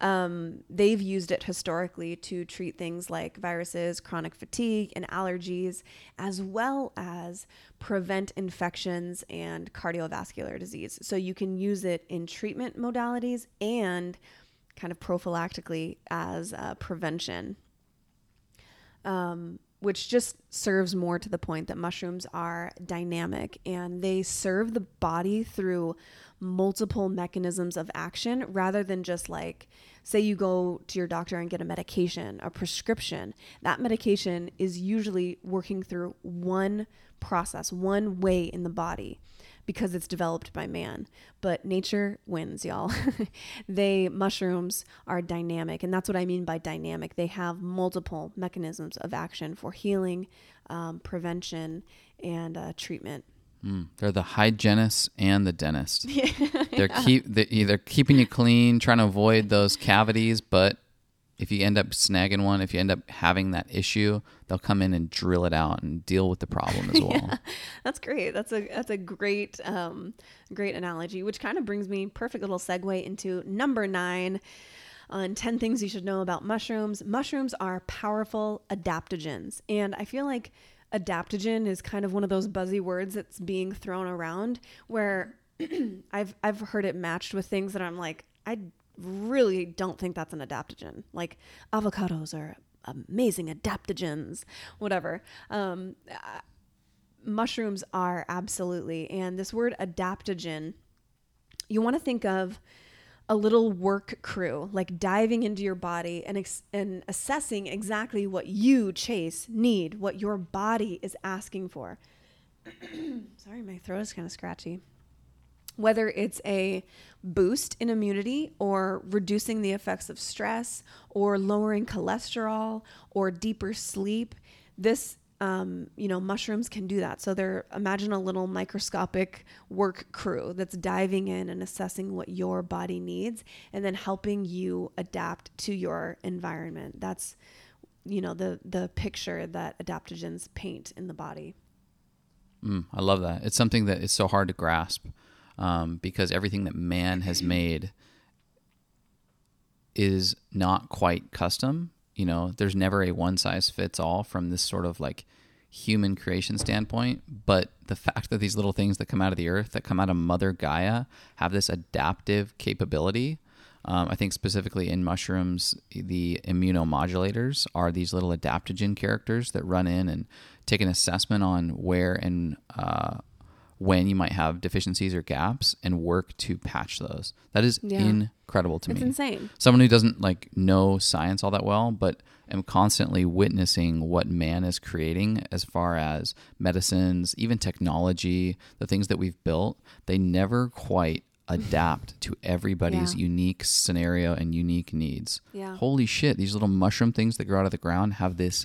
Speaker 2: um, they've used it historically to treat things like viruses, chronic fatigue, and allergies, as well as prevent infections and cardiovascular disease. So you can use it in treatment modalities and kind of prophylactically as prevention. Um, which just serves more to the point that mushrooms are dynamic and they serve the body through multiple mechanisms of action rather than just like say you go to your doctor and get a medication, a prescription. That medication is usually working through one process, one way in the body because it's developed by man. But nature wins, y'all. they mushrooms are dynamic, and that's what I mean by dynamic. They have multiple mechanisms of action for healing, um, prevention, and uh, treatment.
Speaker 3: Mm, they're the hygienist and the dentist. yeah. they're keep they're, they're keeping you clean, trying to avoid those cavities, but if you end up snagging one, if you end up having that issue, they'll come in and drill it out and deal with the problem as well. yeah,
Speaker 2: that's great. That's a that's a great um, great analogy, which kind of brings me perfect little segue into number nine on 10 things you should know about mushrooms. Mushrooms are powerful adaptogens. And I feel like adaptogen is kind of one of those buzzy words that's being thrown around where I've I've heard it matched with things that I'm like, I really don't think that's an adaptogen. Like avocados are amazing adaptogens, whatever. Um, uh, mushrooms are absolutely. And this word adaptogen, you want to think of a little work crew, like diving into your body and, ex- and assessing exactly what you, Chase, need, what your body is asking for. Sorry, my throat is kind of scratchy whether it's a boost in immunity or reducing the effects of stress or lowering cholesterol or deeper sleep this um, you know mushrooms can do that. So they're imagine a little microscopic work crew that's diving in and assessing what your body needs and then helping you adapt to your environment. That's you know the the picture that adaptogens paint in the body.
Speaker 3: Mm, i love that. It's something that is so hard to grasp um, because everything that man has made is not quite custom. You know, there's never a one size fits all from this sort of like human creation standpoint. But the fact that these little things that come out of the earth, that come out of Mother Gaia, have this adaptive capability. Um, I think specifically in mushrooms, the immunomodulators are these little adaptogen characters that run in and take an assessment on where and uh, when you might have deficiencies or gaps and work to patch those. That is yeah. incredible to
Speaker 2: it's
Speaker 3: me.
Speaker 2: It's insane.
Speaker 3: Someone who doesn't like know science all that well, but am constantly witnessing what man is creating as far as medicines, even technology, the things that we've built, they never quite adapt to everybody's yeah. unique scenario and unique needs.
Speaker 2: Yeah.
Speaker 3: Holy shit, these little mushroom things that grow out of the ground have this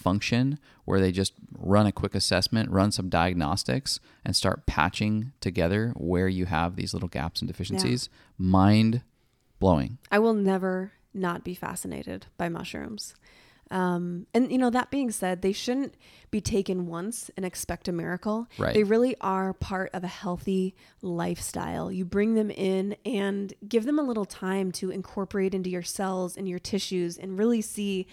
Speaker 3: function where they just run a quick assessment, run some diagnostics, and start patching together where you have these little gaps and deficiencies. Yeah. Mind blowing.
Speaker 2: I will never not be fascinated by mushrooms. Um, and you know, that being said, they shouldn't be taken once and expect a miracle.
Speaker 3: Right.
Speaker 2: They really are part of a healthy lifestyle. You bring them in and give them a little time to incorporate into your cells and your tissues and really see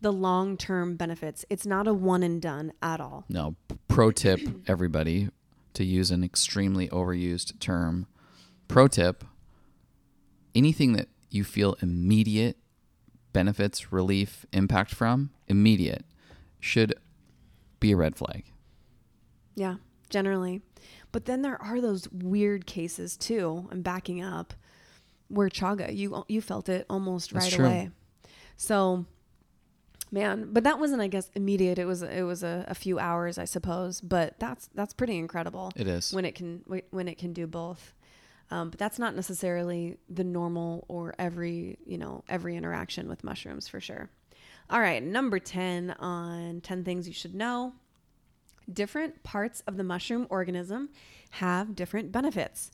Speaker 2: the long term benefits. It's not a one and done at all.
Speaker 3: No. Pro tip, everybody, to use an extremely overused term. Pro tip anything that you feel immediate benefits, relief, impact from, immediate, should be a red flag.
Speaker 2: Yeah, generally. But then there are those weird cases too. I'm backing up where chaga, you you felt it almost That's right true. away. So man but that wasn't i guess immediate. It was it was a, a, few hours i suppose but that's that's pretty incredible
Speaker 3: it is.
Speaker 2: when it can when it can do both. Um, but that's not necessarily the normal or every you know every interaction with mushrooms for sure. All right number 10 on 10 things you should know. Different parts of the mushroom organism have different benefits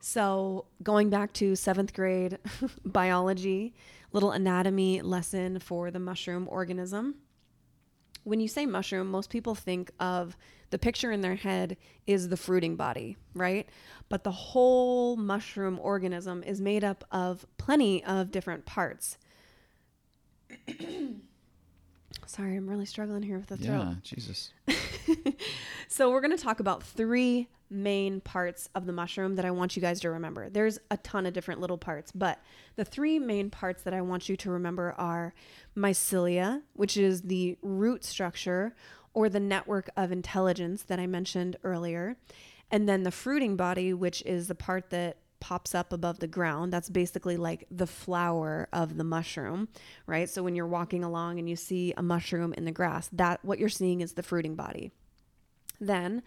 Speaker 2: so going back to seventh grade biology little anatomy lesson for the mushroom organism. when you say mushroom, most people think of the picture in their head is the fruiting body, right? But the whole mushroom organism is made up of plenty of different parts. Sorry, I'm really struggling here with the throat.
Speaker 3: Yeah, Jesus.
Speaker 2: So, we're going to talk about three main parts of the mushroom that I want you guys to remember. There's a ton of different little parts, but the three main parts that I want you to remember are mycelia, which is the root structure or the network of intelligence that I mentioned earlier, and then the fruiting body, which is the part that pops up above the ground. That's basically like the flower of the mushroom, right? So when you're walking along and you see a mushroom in the grass, that what you're seeing is the fruiting body. Then,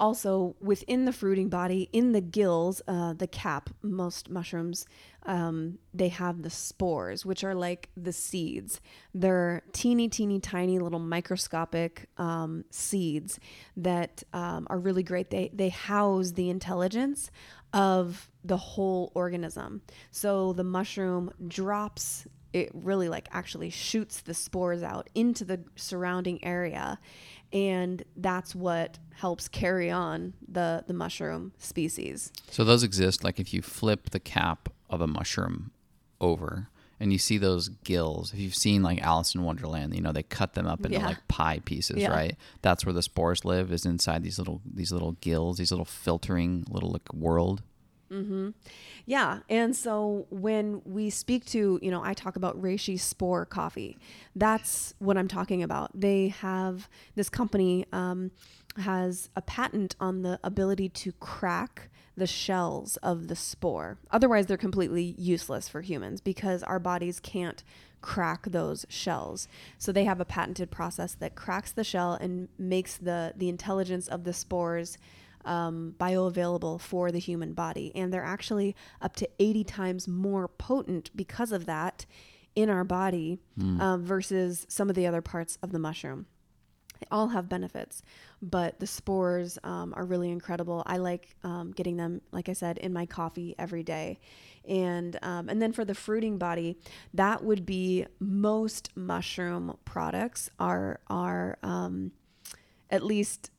Speaker 2: also within the fruiting body, in the gills, uh, the cap, most mushrooms, um, they have the spores, which are like the seeds. They're teeny, teeny, tiny little microscopic um, seeds that um, are really great. They they house the intelligence of the whole organism. So the mushroom drops it really like actually shoots the spores out into the surrounding area and that's what helps carry on the the mushroom species.
Speaker 3: So those exist like if you flip the cap of a mushroom over and you see those gills. If you've seen like Alice in Wonderland, you know they cut them up into
Speaker 2: Yeah.
Speaker 3: like pie pieces,
Speaker 2: Yeah.
Speaker 3: right? That's where the spores live is inside these little these little gills, these little filtering little like world.
Speaker 2: Yeah. And so when we speak to, you know, I talk about reishi spore coffee. That's what I'm talking about. They have this company um, has a patent on the ability to crack the shells of the spore. Otherwise, they're completely useless for humans because our bodies can't crack those shells. So they have a patented process that cracks the shell and makes the the intelligence of the spores um, bioavailable for the human body. And they're actually up to 80 times more potent because of that in our body um, versus some of the other parts of the mushroom. They all have benefits, but the spores um, are really incredible. I like um, getting them, like I said, in my coffee every day. And um, and then for the fruiting body, that would be most mushroom products are are um, at least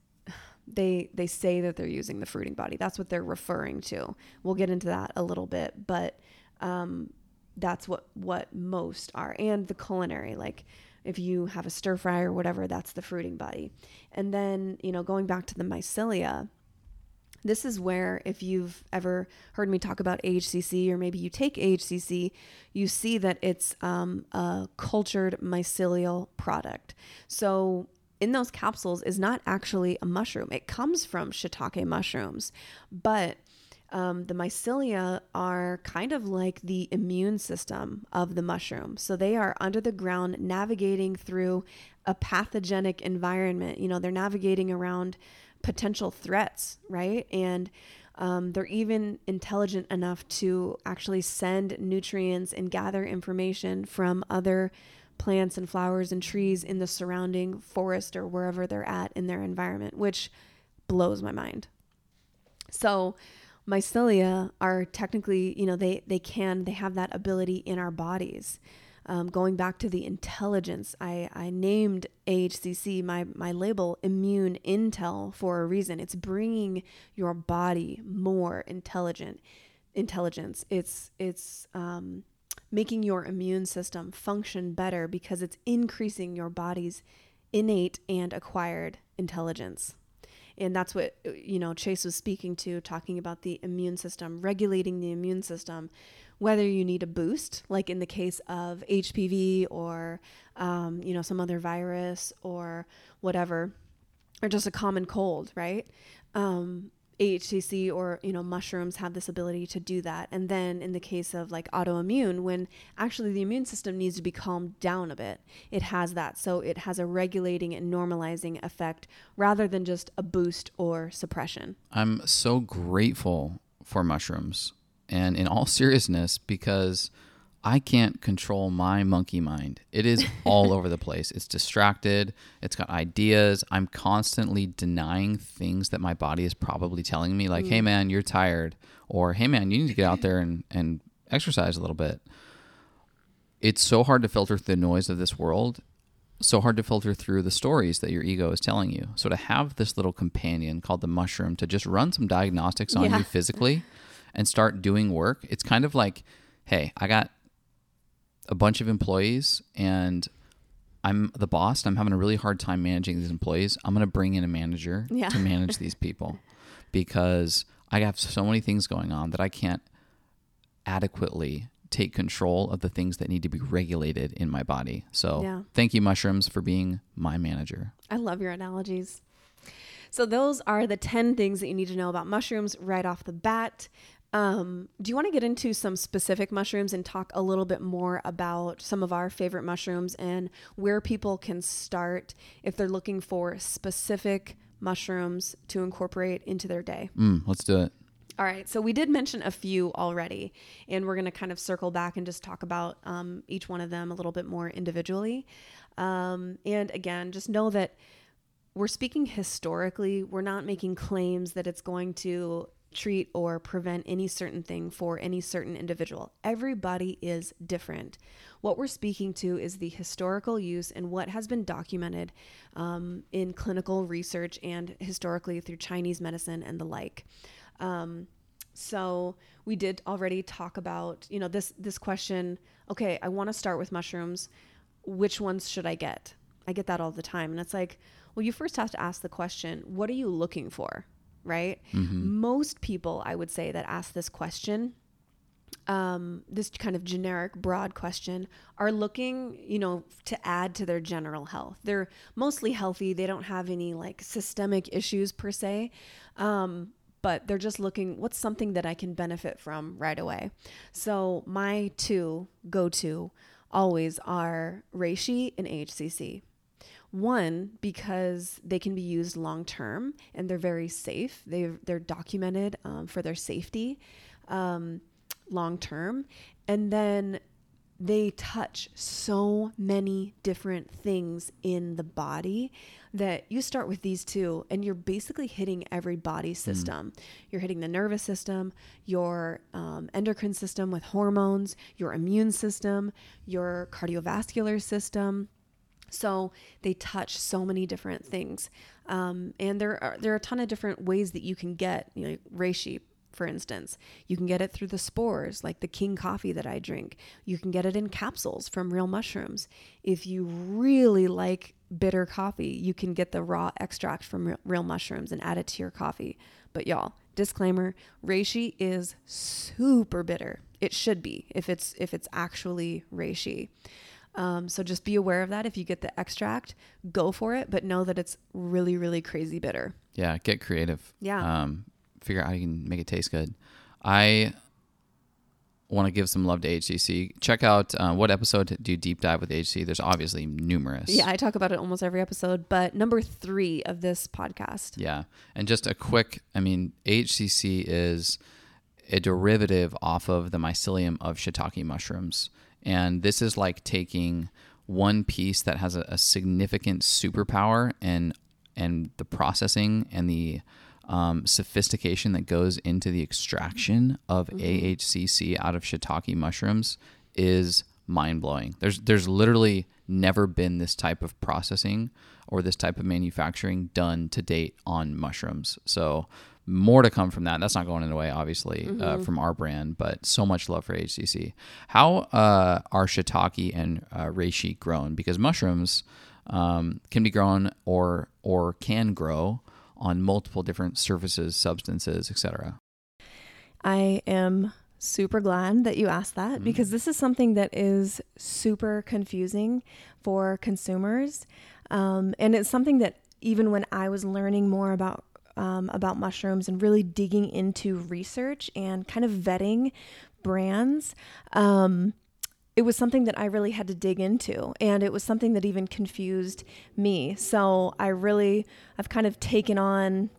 Speaker 2: they they say that they're using the fruiting body. That's what they're referring to. We'll get into that a little bit, but um, that's what what most are, and the culinary like. If you have a stir fry or whatever, that's the fruiting body. And then, you know, going back to the mycelia, this is where, if you've ever heard me talk about AHCC or maybe you take AHCC, you see that it's um, a cultured mycelial product. So, in those capsules is not actually a mushroom, it comes from shiitake mushrooms, but um, the mycelia are kind of like the immune system of the mushroom. So they are under the ground navigating through a pathogenic environment. You know, they're navigating around potential threats, right? And um, they're even intelligent enough to actually send nutrients and gather information from other plants and flowers and trees in the surrounding forest or wherever they're at in their environment, which blows my mind. So, mycelia are technically, you know, they they can they have that ability in our bodies. Um, going back to the intelligence, I, I named AHCC my my label Immune Intel for a reason. It's bringing your body more intelligent intelligence. It's it's um, making your immune system function better because it's increasing your body's innate and acquired intelligence. And that's what you know chase was speaking to talking about the immune system regulating the immune system whether you need a boost like in the case of hpv or um, you know some other virus or whatever or just a common cold right? Um, AHCC or you know mushrooms have this ability to do that. And then in the case of like autoimmune when actually the immune system needs to be calmed down a bit it has that. So it has a regulating and normalizing effect rather than just a boost or suppression.
Speaker 3: I'm so grateful for mushrooms. And in all seriousness because I can't control my monkey mind. It is all over the place. It's distracted. It's got ideas. I'm constantly denying things that my body is probably telling me, like, hey, mm. man, you're tired. Or, hey, man, you need to get out there and, and exercise a little bit. It's so hard to filter through the noise of this world. so hard to filter through the stories that your ego is telling you. So to have this little companion called the mushroom to just run some diagnostics on
Speaker 2: Yeah.
Speaker 3: you physically and start doing work, it's kind of like, hey, I got a bunch of employees and I'm the boss and I'm having a really hard time managing these employees. I'm going to bring in a manager
Speaker 2: Yeah.
Speaker 3: to manage these people because I have so many things going on that I can't adequately take control of the things that need to be regulated in my body. So,
Speaker 2: Yeah.
Speaker 3: thank you mushrooms for being my manager.
Speaker 2: I love your analogies. So those are the 10 things that you need to know about mushrooms right off the bat. Um, do you want to get into some specific mushrooms and talk a little bit more about some of our favorite mushrooms and where people can start if they're looking for specific mushrooms to incorporate into their day?
Speaker 3: Mm, let's do it.
Speaker 2: All right, so we did mention a few already, and we're going to kind of circle back and just talk about um, each one of them a little bit more individually. Um, and again, just know that we're speaking historically. We're not making claims that it's going to treat or prevent any certain thing for any certain individual. Everybody is different. What we're speaking to is the historical use and what has been documented um, in clinical research and historically through Chinese medicine and the like. Um, so we did already talk about, you know, this this question. Okay, I want to start with mushrooms. Which ones should I get? I get that all the time, and it's like, well, you first have to ask the question: What are you looking for? Right? Most people, I would say, that ask this question um, this kind of generic, broad question are looking, you know, to add to their general health. They're mostly healthy. They don't have any like systemic issues per se. Um, but they're just looking what's something that I can benefit from right away. So my two go to always are reishi and AHCC. One, because they can be used long term and they're very safe. They they're documented um, for their safety um, long term, and then they touch so many different things in the body that you start with these two and you're basically hitting every body system. You're hitting the nervous system your um, endocrine system with hormones your immune system your cardiovascular system so they touch so many different things, um, and there are there are a ton of different ways that you can get you know reishi. For instance, you can get it through the spores, like the king coffee that I drink. You can get it in capsules from real mushrooms. If you really like bitter coffee, you can get the raw extract from real, mushrooms and add it to your coffee. But y'all, disclaimer: reishi is super bitter. It should be if it's if it's actually reishi. Um, so just be aware of that. If you get the extract, go for it, but know that it's really, really crazy bitter.
Speaker 3: Yeah, get creative.
Speaker 2: Yeah.
Speaker 3: Um, figure out how you can make it taste good. I want to give some love to AHCC. Check out uh, what episode do you deep dive with AHCC? There's obviously numerous.
Speaker 2: Yeah, I talk about it almost every episode, but number three of this podcast.
Speaker 3: Yeah. And just a quick, I mean, AHCC is a derivative off of the mycelium of shiitake mushrooms. And this is like taking one piece that has a, a significant superpower and and the processing and the um, sophistication that goes into the extraction of AHCC out of shiitake mushrooms is mind blowing. There's there's literally never been this type of processing or this type of manufacturing done to date on mushrooms. So more to come from that. That's not going away, obviously, uh, from our brand, but so much love for AHCC. How uh, are shiitake and uh, reishi grown? Because mushrooms um, can be grown or or can grow on multiple different surfaces, substances, etc.
Speaker 4: I am super glad that you asked that because this is something that is super confusing for consumers. Um, and it's something that even when I was learning more about um, about mushrooms and really digging into research and kind of vetting brands, um, it was something that I really had to dig into, and it was something that even confused me. So I really, I've kind of taken on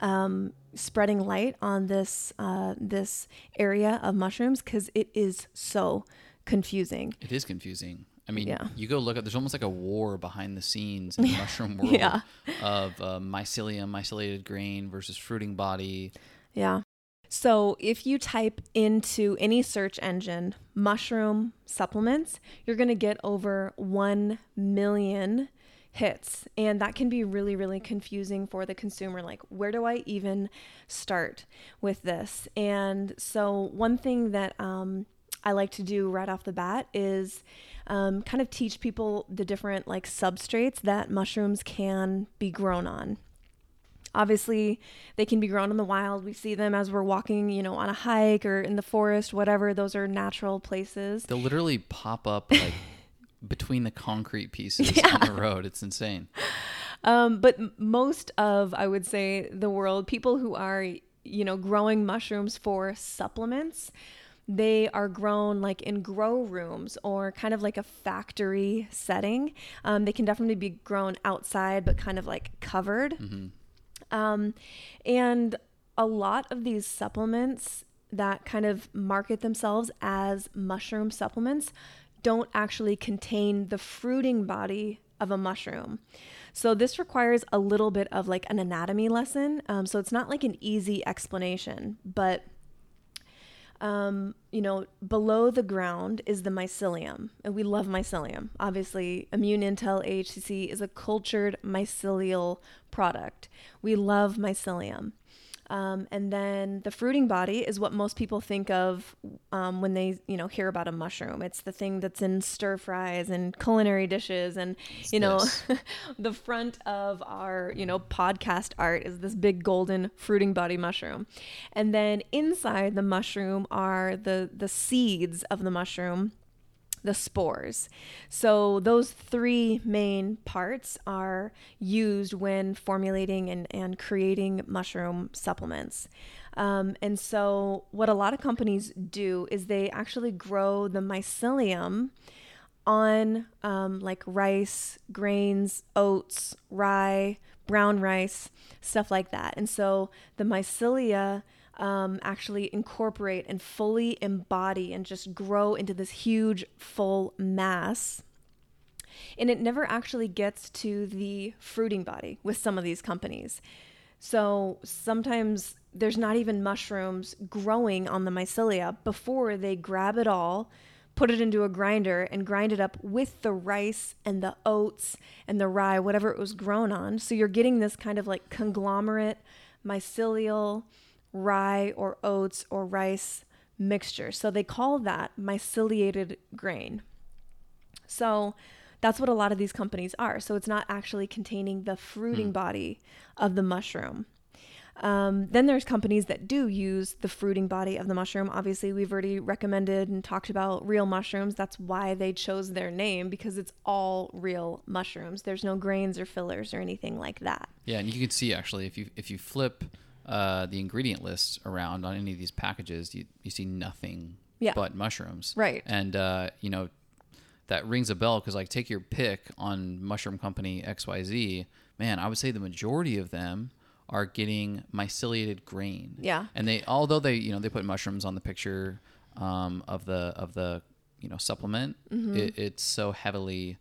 Speaker 4: um, spreading light on this uh, this area of mushrooms because it is so confusing.
Speaker 3: It is confusing. I mean,
Speaker 4: Yeah.
Speaker 3: you go look at there's almost like a war behind the scenes in the mushroom world
Speaker 4: Yeah.
Speaker 3: of uh, mycelium, myceliated grain versus fruiting body.
Speaker 4: Yeah.
Speaker 2: So, if you type into any search engine mushroom supplements, you're going to get over 1 million hits. And that can be really, really confusing for the consumer. Like, where do I even start with this? And so, one thing that um, I like to do right off the bat is um, kind of teach people the different like substrates that mushrooms can be grown on. Obviously, they can be grown in the wild. We see them as we're walking, you know, on a hike or in the forest, whatever. Those are natural places.
Speaker 3: They'll literally pop up like between the concrete pieces yeah. on the road. It's insane.
Speaker 2: Um, but most of, I would say, the world, people who are, you know, growing mushrooms for supplements, they are grown like in grow rooms or kind of like a factory setting. Um, they can definitely be grown outside, but kind of like covered. Mm-hmm. Um, and a lot of these supplements that kind of market themselves as mushroom supplements don't actually contain the fruiting body of a mushroom. So this requires a little bit of like an anatomy lesson. Um, so it's not like an easy explanation, but um, you know, below the ground is the mycelium, and we love mycelium. Obviously, Immune Intel AHCC is a cultured mycelial product. We love mycelium. Um, and then the fruiting body is what most people think of um, when they, you know, hear about a mushroom. It's the thing that's in stir fries and culinary dishes, and it's you know, the front of our, you know, podcast art is this big golden fruiting body mushroom, and then inside the mushroom are the the seeds of the mushroom the spores. So, those three main parts are used when formulating and, and creating mushroom supplements. Um, and so, what a lot of companies do is they actually grow the mycelium on um, like rice, grains, oats, rye, brown rice, stuff like that. And so, the mycelia um, actually incorporate and fully embody and just grow into this huge full mass. And it never actually gets to the fruiting body with some of these companies. So sometimes there's not even mushrooms growing on the mycelia before they grab it all, put it into a grinder, and grind it up with the rice and the oats and the rye, whatever it was grown on. So you're getting this kind of like conglomerate mycelial rye or oats or rice mixture. So they call that myceliated grain. So that's what a lot of these companies are. So it's not actually containing the fruiting mm. body of the mushroom. Um, then there's companies that do use the fruiting body of the mushroom. Obviously, we've already recommended and talked about real mushrooms. That's why they chose their name because it's all real mushrooms. There's no grains or fillers or anything like that.
Speaker 3: Yeah, and you can see actually if you if you flip uh, the ingredient list around on any of these packages, you, you see nothing yeah. but mushrooms.
Speaker 2: Right.
Speaker 3: And, uh, you know, that rings a bell because, like, take your pick on mushroom company XYZ. Man, I would say the majority of them are getting myceliated grain.
Speaker 2: Yeah.
Speaker 3: And they, although they, you know, they put mushrooms on the picture um, of the, of the, you know, supplement, mm-hmm. it, it's so heavily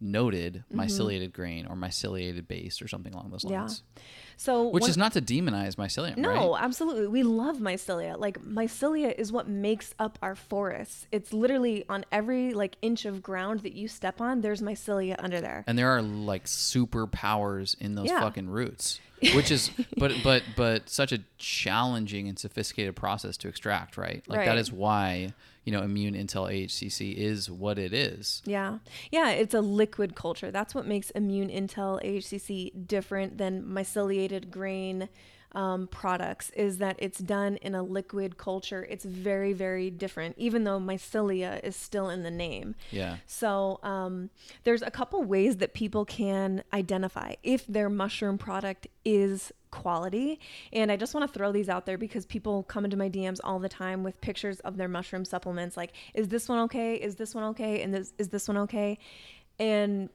Speaker 3: noted mm-hmm. myceliated grain or myceliated base or something along those lines.
Speaker 2: Yeah. So
Speaker 3: which one, is not to demonize mycelium.
Speaker 2: No,
Speaker 3: right?
Speaker 2: absolutely. We love mycelia. Like mycelia is what makes up our forests. It's literally on every like inch of ground that you step on, there's mycelia under there.
Speaker 3: And there are like superpowers in those yeah. fucking roots. Which is but but but such a challenging and sophisticated process to extract, right? Like right. that is why you know, Immune Intel AHCC is what it is.
Speaker 2: Yeah. Yeah, it's a liquid culture. That's what makes Immune Intel AHCC different than myceliated grain um, products is that it's done in a liquid culture. It's very, very different, even though mycelia is still in the name.
Speaker 3: Yeah.
Speaker 2: So um, there's a couple ways that people can identify if their mushroom product is quality. And I just want to throw these out there because people come into my DMs all the time with pictures of their mushroom supplements like, is this one okay? Is this one okay? And this, is this one okay? And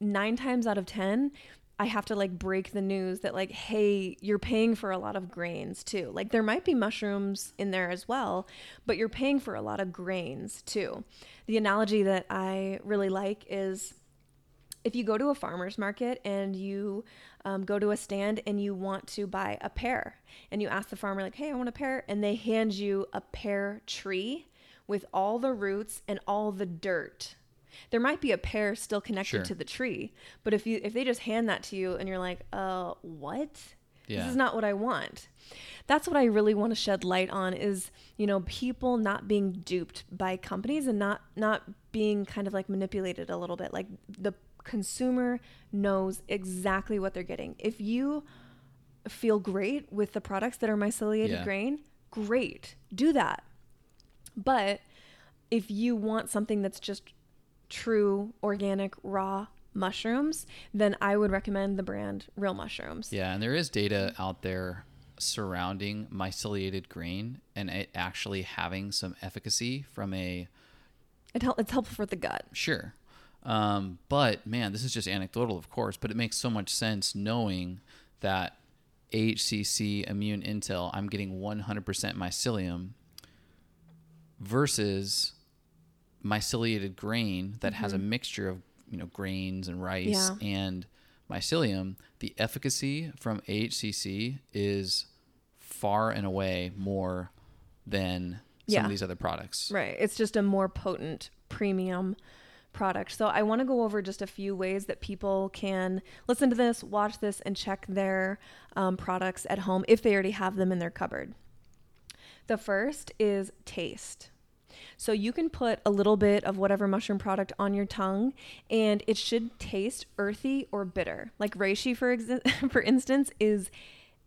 Speaker 2: nine times out of 10, I have to like break the news that like hey you're paying for a lot of grains too. Like there might be mushrooms in there as well, but you're paying for a lot of grains too. The analogy that I really like is if you go to a farmer's market and you um, go to a stand and you want to buy a pear and you ask the farmer like hey i want a pear and they hand you a pear tree with all the roots and all the dirt there might be a pear still connected
Speaker 3: Sure.
Speaker 2: to the tree but if you if they just hand that to you and you're like uh what
Speaker 3: Yeah.
Speaker 2: this is not what i want that's what i really want to shed light on is you know people not being duped by companies and not not being kind of like manipulated a little bit like the consumer knows exactly what they're getting if you feel great with the products that are myceliated
Speaker 3: Yeah.
Speaker 2: grain great do that but if you want something that's just true organic raw mushrooms then i would recommend the brand real mushrooms
Speaker 3: Yeah, and there is data out there surrounding myceliated grain and it actually having some efficacy from a
Speaker 2: It hel- it's helpful for the gut.
Speaker 3: Sure. Um, but man, this is just anecdotal, of course, but it makes so much sense knowing that AHCC Immune Intel, I'm getting 100% mycelium versus myceliated grain that has a mixture of, you know, grains and rice
Speaker 2: Mm-hmm. Yeah.
Speaker 3: and mycelium. The efficacy from AHCC is far and away more than some
Speaker 2: Yeah.
Speaker 3: of these other products.
Speaker 2: Right. It's just a more potent premium product. So I want to go over just a few ways that people can listen to this, watch this, and check their um, products at home if they already have them in their cupboard. The first is taste. So you can put a little bit of whatever mushroom product on your tongue, and it should taste earthy or bitter. Like reishi, for ex- for instance, is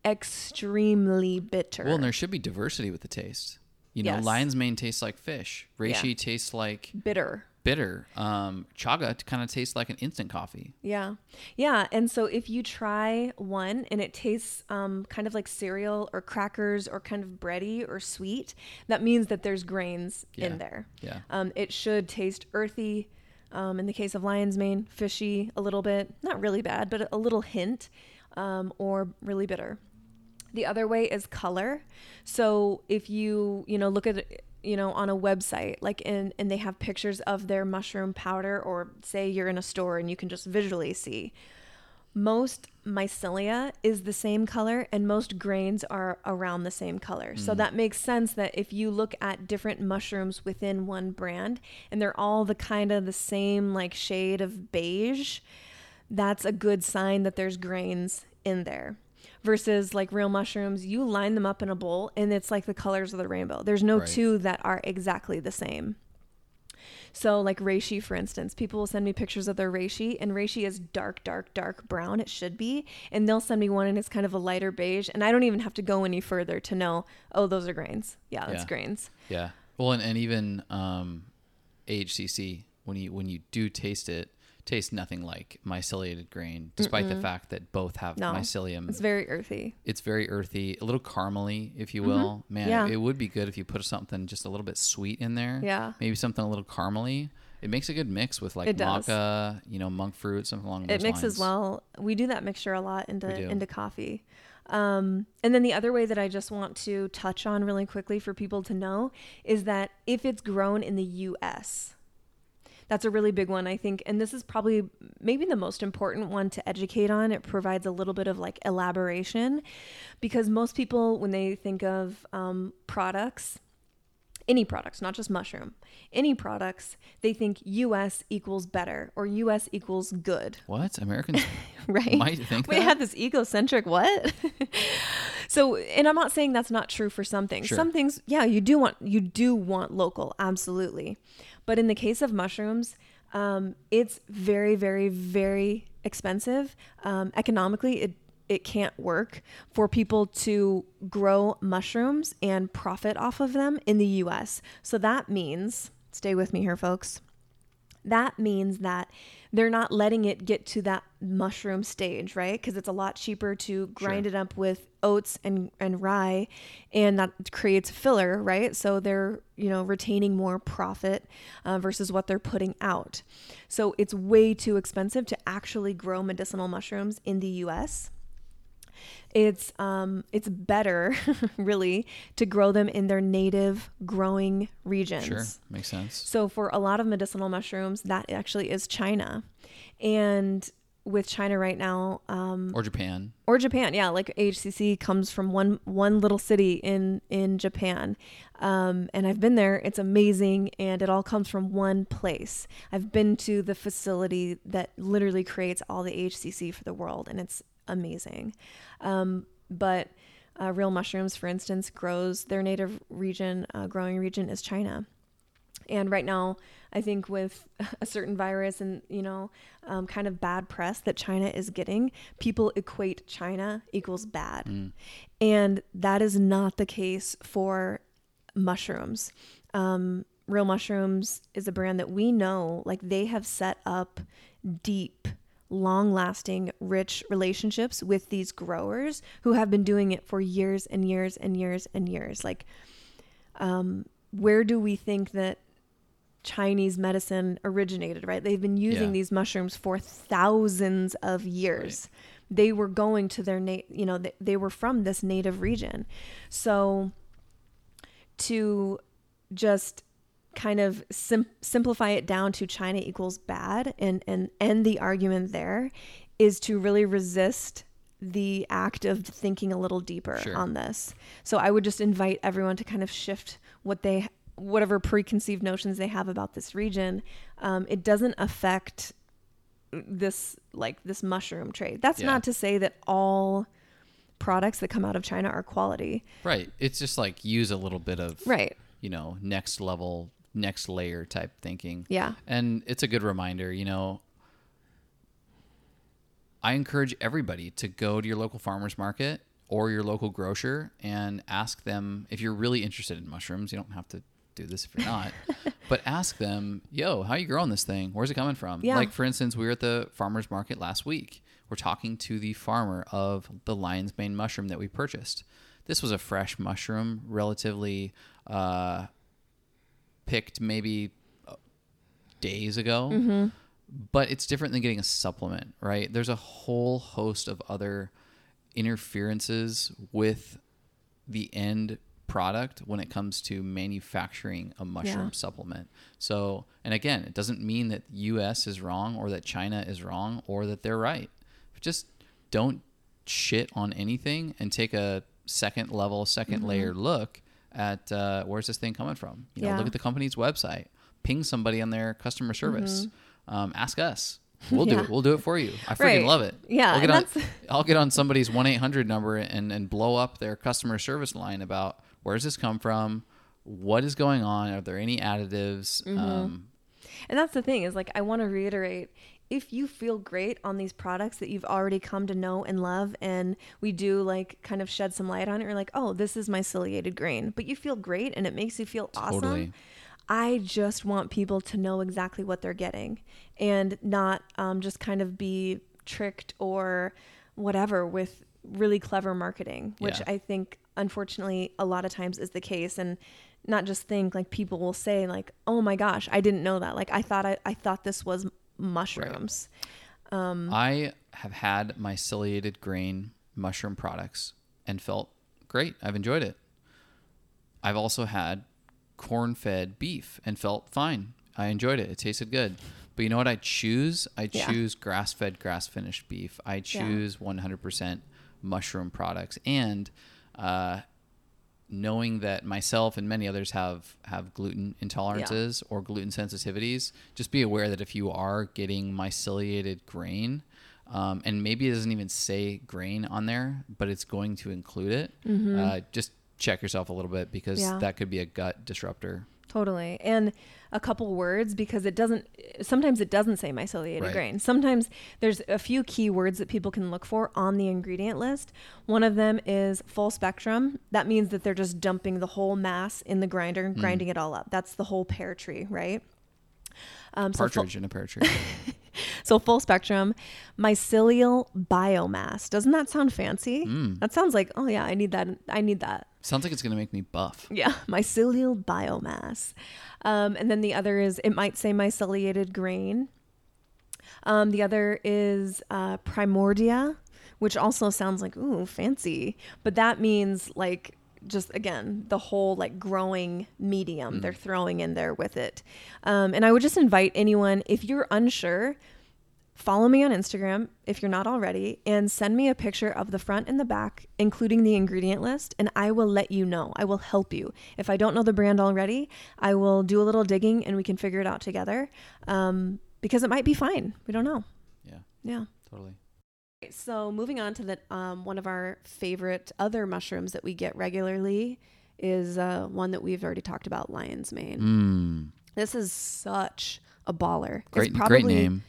Speaker 2: extremely bitter.
Speaker 3: Well, and there should be diversity with the taste. You know,
Speaker 2: Yes.
Speaker 3: lion's mane tastes like fish. Reishi tastes like
Speaker 2: bitter.
Speaker 3: Bitter. Um, chaga kind of tastes like an instant coffee.
Speaker 2: Yeah. Yeah. And so if you try one and it tastes um, kind of like cereal or crackers or kind of bready or sweet, that means that there's grains
Speaker 3: Yeah.
Speaker 2: in there.
Speaker 3: Yeah.
Speaker 2: Um, it should taste earthy. Um, in the case of lion's mane, fishy a little bit, not really bad, but a little hint, um, or really bitter. The other way is color. So if you, you know, look at you know, on a website, like in, and they have pictures of their mushroom powder, or say you're in a store and you can just visually see, most mycelia is the same color and most grains are around the same color. So mm. that makes sense that if you look at different mushrooms within one brand and they're all the kind of the same like shade of beige, that's a good sign that there's grains in there. Versus like real mushrooms, you line them up in a bowl and it's like the colors of the rainbow. There's no
Speaker 3: Right.
Speaker 2: two that are exactly the same. So, like reishi, for instance, people will send me pictures of their reishi, and reishi is dark, dark, dark brown. It should be. And they'll send me one, and it's kind of a lighter beige. And I don't even have to go any further to know, oh, those are grains. Yeah, that's
Speaker 3: Yeah.
Speaker 2: grains.
Speaker 3: Yeah. Well, and, and even um, AHCC when you when you do taste it, tastes nothing like myceliated grain, despite the fact that both have
Speaker 2: No,
Speaker 3: mycelium.
Speaker 2: It's very earthy.
Speaker 3: it's very earthy, a little caramely, if you will. Man,
Speaker 2: Mm-hmm. Yeah.
Speaker 3: it would be good if you put something just a little bit sweet in there.
Speaker 2: Yeah.
Speaker 3: Maybe something a little caramely. It makes a good mix with like maca, you know, monk fruit, something along those lines.
Speaker 2: It mixes
Speaker 3: lines.
Speaker 2: well. We do that mixture a lot into into coffee. Um, and then the other way that I just want to touch on really quickly for people to know is that if it's grown in the U.S., that's a really big one, I think. And this is probably maybe the most important one to educate on. It provides a little bit of like elaboration because most people, when they think of um, products, any products, not just mushroom, any products, they think US equals better or US equals good,
Speaker 3: What? Americans
Speaker 2: right?
Speaker 3: might think
Speaker 2: we
Speaker 3: that.
Speaker 2: had this egocentric what? so, and I'm not saying that's not true for some things.
Speaker 3: Sure.
Speaker 2: Some things, yeah, you do want you do want local, absolutely. But in the case of mushrooms, um, it's very, very, very expensive. Um, economically, it it can't work for people to grow mushrooms and profit off of them in the U.S. So that means, stay with me here, folks that means that they're not letting it get to that mushroom stage, right? Because it's a lot cheaper to grind
Speaker 3: Sure.
Speaker 2: it up with oats and, and rye, and that creates filler, right? So they're you know retaining more profit uh, versus what they're putting out. So it's way too expensive to actually grow medicinal mushrooms in the U.S. It's um it's better really to grow them in their native growing regions.
Speaker 3: Sure, makes sense.
Speaker 2: So for a lot of medicinal mushrooms, that actually is China. And with China right now, um,
Speaker 3: Or Japan.
Speaker 2: or Japan, yeah, like AHCC comes from one one little city in in Japan, um, and I've been there. It's amazing, and it all comes from one place. I've been to the facility that literally creates all the AHCC for the world, and it's amazing. Um, but uh, real mushrooms, for instance, grows their native region, uh, growing region is China. And right now, I think with a certain virus and you know, um, kind of bad press that China is getting, people equate China equals bad,
Speaker 3: Mm.
Speaker 2: and that is not the case for mushrooms. Um, Real Mushrooms is a brand that we know, like they have set up deep, long lasting, rich relationships with these growers who have been doing it for years and years and years and years. Like, um, where do we think that Chinese medicine originated, right? They've been using
Speaker 3: Yeah.
Speaker 2: these mushrooms for thousands of years. They were going to their na- you know, they, they were from this native region. So to just kind of sim- simplify it down to China equals bad and and end the argument there is to really resist the act of thinking a little deeper
Speaker 3: Sure.
Speaker 2: on this. So I would just invite everyone to kind of shift what they whatever preconceived notions they have about this region. Um, it doesn't affect this like this mushroom trade. That's
Speaker 3: Yeah.
Speaker 2: not to say that all products that come out of China are quality.
Speaker 3: Right. It's just like use a little bit of
Speaker 2: Right.
Speaker 3: you know, next level, next layer type thinking.
Speaker 2: Yeah.
Speaker 3: And it's a good reminder, you know, I encourage everybody to go to your local farmers market or your local grocer and ask them if you're really interested in mushrooms. You don't have to do this if you're not, but ask them, yo, how are you growing this thing? Where's it coming from?
Speaker 2: Yeah.
Speaker 3: Like, for instance, we were at the farmers market last week. We're talking to the farmer of the lion's mane mushroom that we purchased. This was a fresh mushroom, relatively uh, picked maybe uh, days ago. But it's different than getting a supplement, right? There's a whole host of other interferences with the end product when it comes to manufacturing a mushroom
Speaker 2: Yeah.
Speaker 3: supplement. So, and again, it doesn't mean that US is wrong or that China is wrong or that they're right. Just don't shit on anything and take a second level, 2nd layer look at uh, where's this thing coming from. You know,
Speaker 2: Yeah.
Speaker 3: look at the company's website, ping somebody on their customer service, um, ask us. We'll do it. We'll do it for you. I freaking
Speaker 2: Right.
Speaker 3: love it.
Speaker 2: Yeah,
Speaker 3: I'll get, on, I'll get on somebody's one eight hundred number and and blow up their customer service line about where's this come from, what is going on, are there any additives?
Speaker 2: Mm-hmm.
Speaker 3: Um,
Speaker 2: And that's the thing is like I want to reiterate if you feel great on these products that you've already come to know and love and we do like kind of shed some light on it you're like oh this is myceliated grain but you feel great and it makes you feel awesome
Speaker 3: Totally.
Speaker 2: I just want people to know exactly what they're getting and not um, just kind of be tricked or whatever with really clever marketing, which
Speaker 3: Yeah.
Speaker 2: I think unfortunately a lot of times is the case. And not just think like people will say like, "Oh my gosh, I didn't know that." Like I thought I, I thought this was mushrooms. Um,
Speaker 3: I have had myceliated grain mushroom products and felt great. I've enjoyed it. I've also had corn fed beef and felt fine. I enjoyed it. It tasted good. But you know what I choose? I
Speaker 2: Yeah.
Speaker 3: choose grass fed, grass finished beef. I choose 100% mushroom products. And uh, knowing that myself and many others have have gluten intolerances or gluten sensitivities, just be aware that if you are getting myceliated grain, um, and maybe it doesn't even say grain on there, but it's going to include it, uh, just check yourself a little bit because
Speaker 2: Mm-hmm. Yeah.
Speaker 3: that could be a gut disruptor.
Speaker 2: Totally. And a couple words because it doesn't sometimes it doesn't say myceliated
Speaker 3: Right.
Speaker 2: grain. Sometimes there's a few key words that people can look for on the ingredient list. One of them is full spectrum. That means that they're just dumping the whole mass in the grinder and grinding it all up. That's the whole pear tree, right? Um, so, full,
Speaker 3: Partridge in a pear tree.
Speaker 2: so full spectrum, mycelial biomass. Doesn't that sound fancy?
Speaker 3: Mm.
Speaker 2: That sounds like, oh yeah, I need that. I need that.
Speaker 3: Sounds like it's going to make me buff.
Speaker 2: Yeah, mycelial biomass. Um, and then the other is, it might say myceliated grain. Um, the other is uh, primordia, which also sounds like ooh fancy, but that means like just again the whole like growing medium they're throwing in there with it. Um, and I would just invite anyone if you're unsure follow me on Instagram if you're not already and send me a picture of the front and the back, including the ingredient list, and I will let you know. I will help you. If I don't know the brand already, I will do a little digging and we can figure it out together um, because it might be fine. We don't know.
Speaker 3: Yeah,
Speaker 2: Yeah.
Speaker 3: totally.
Speaker 2: So moving on to the um, one of our favorite other mushrooms that we get regularly is uh, one that we've already talked about, lion's mane.
Speaker 3: Mm,
Speaker 2: This is such a baller. It's
Speaker 3: great, great name.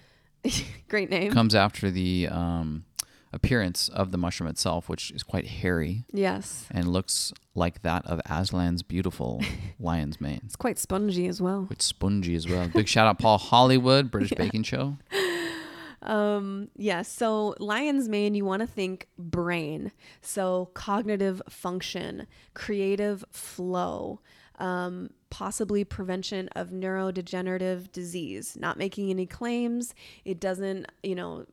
Speaker 2: great name.
Speaker 3: Comes after the um, appearance of the mushroom itself, which is quite hairy
Speaker 2: yes.
Speaker 3: and looks like that of Aslan's beautiful lion's mane.
Speaker 2: It's quite spongy as well.
Speaker 3: Quite spongy as well. Big shout out Paul Hollywood, British Baking Show.
Speaker 2: Um, yeah, so lion's mane, you want to think brain. So cognitive function, creative flow, um, possibly prevention of neurodegenerative disease. Not making any claims. It doesn't, you know,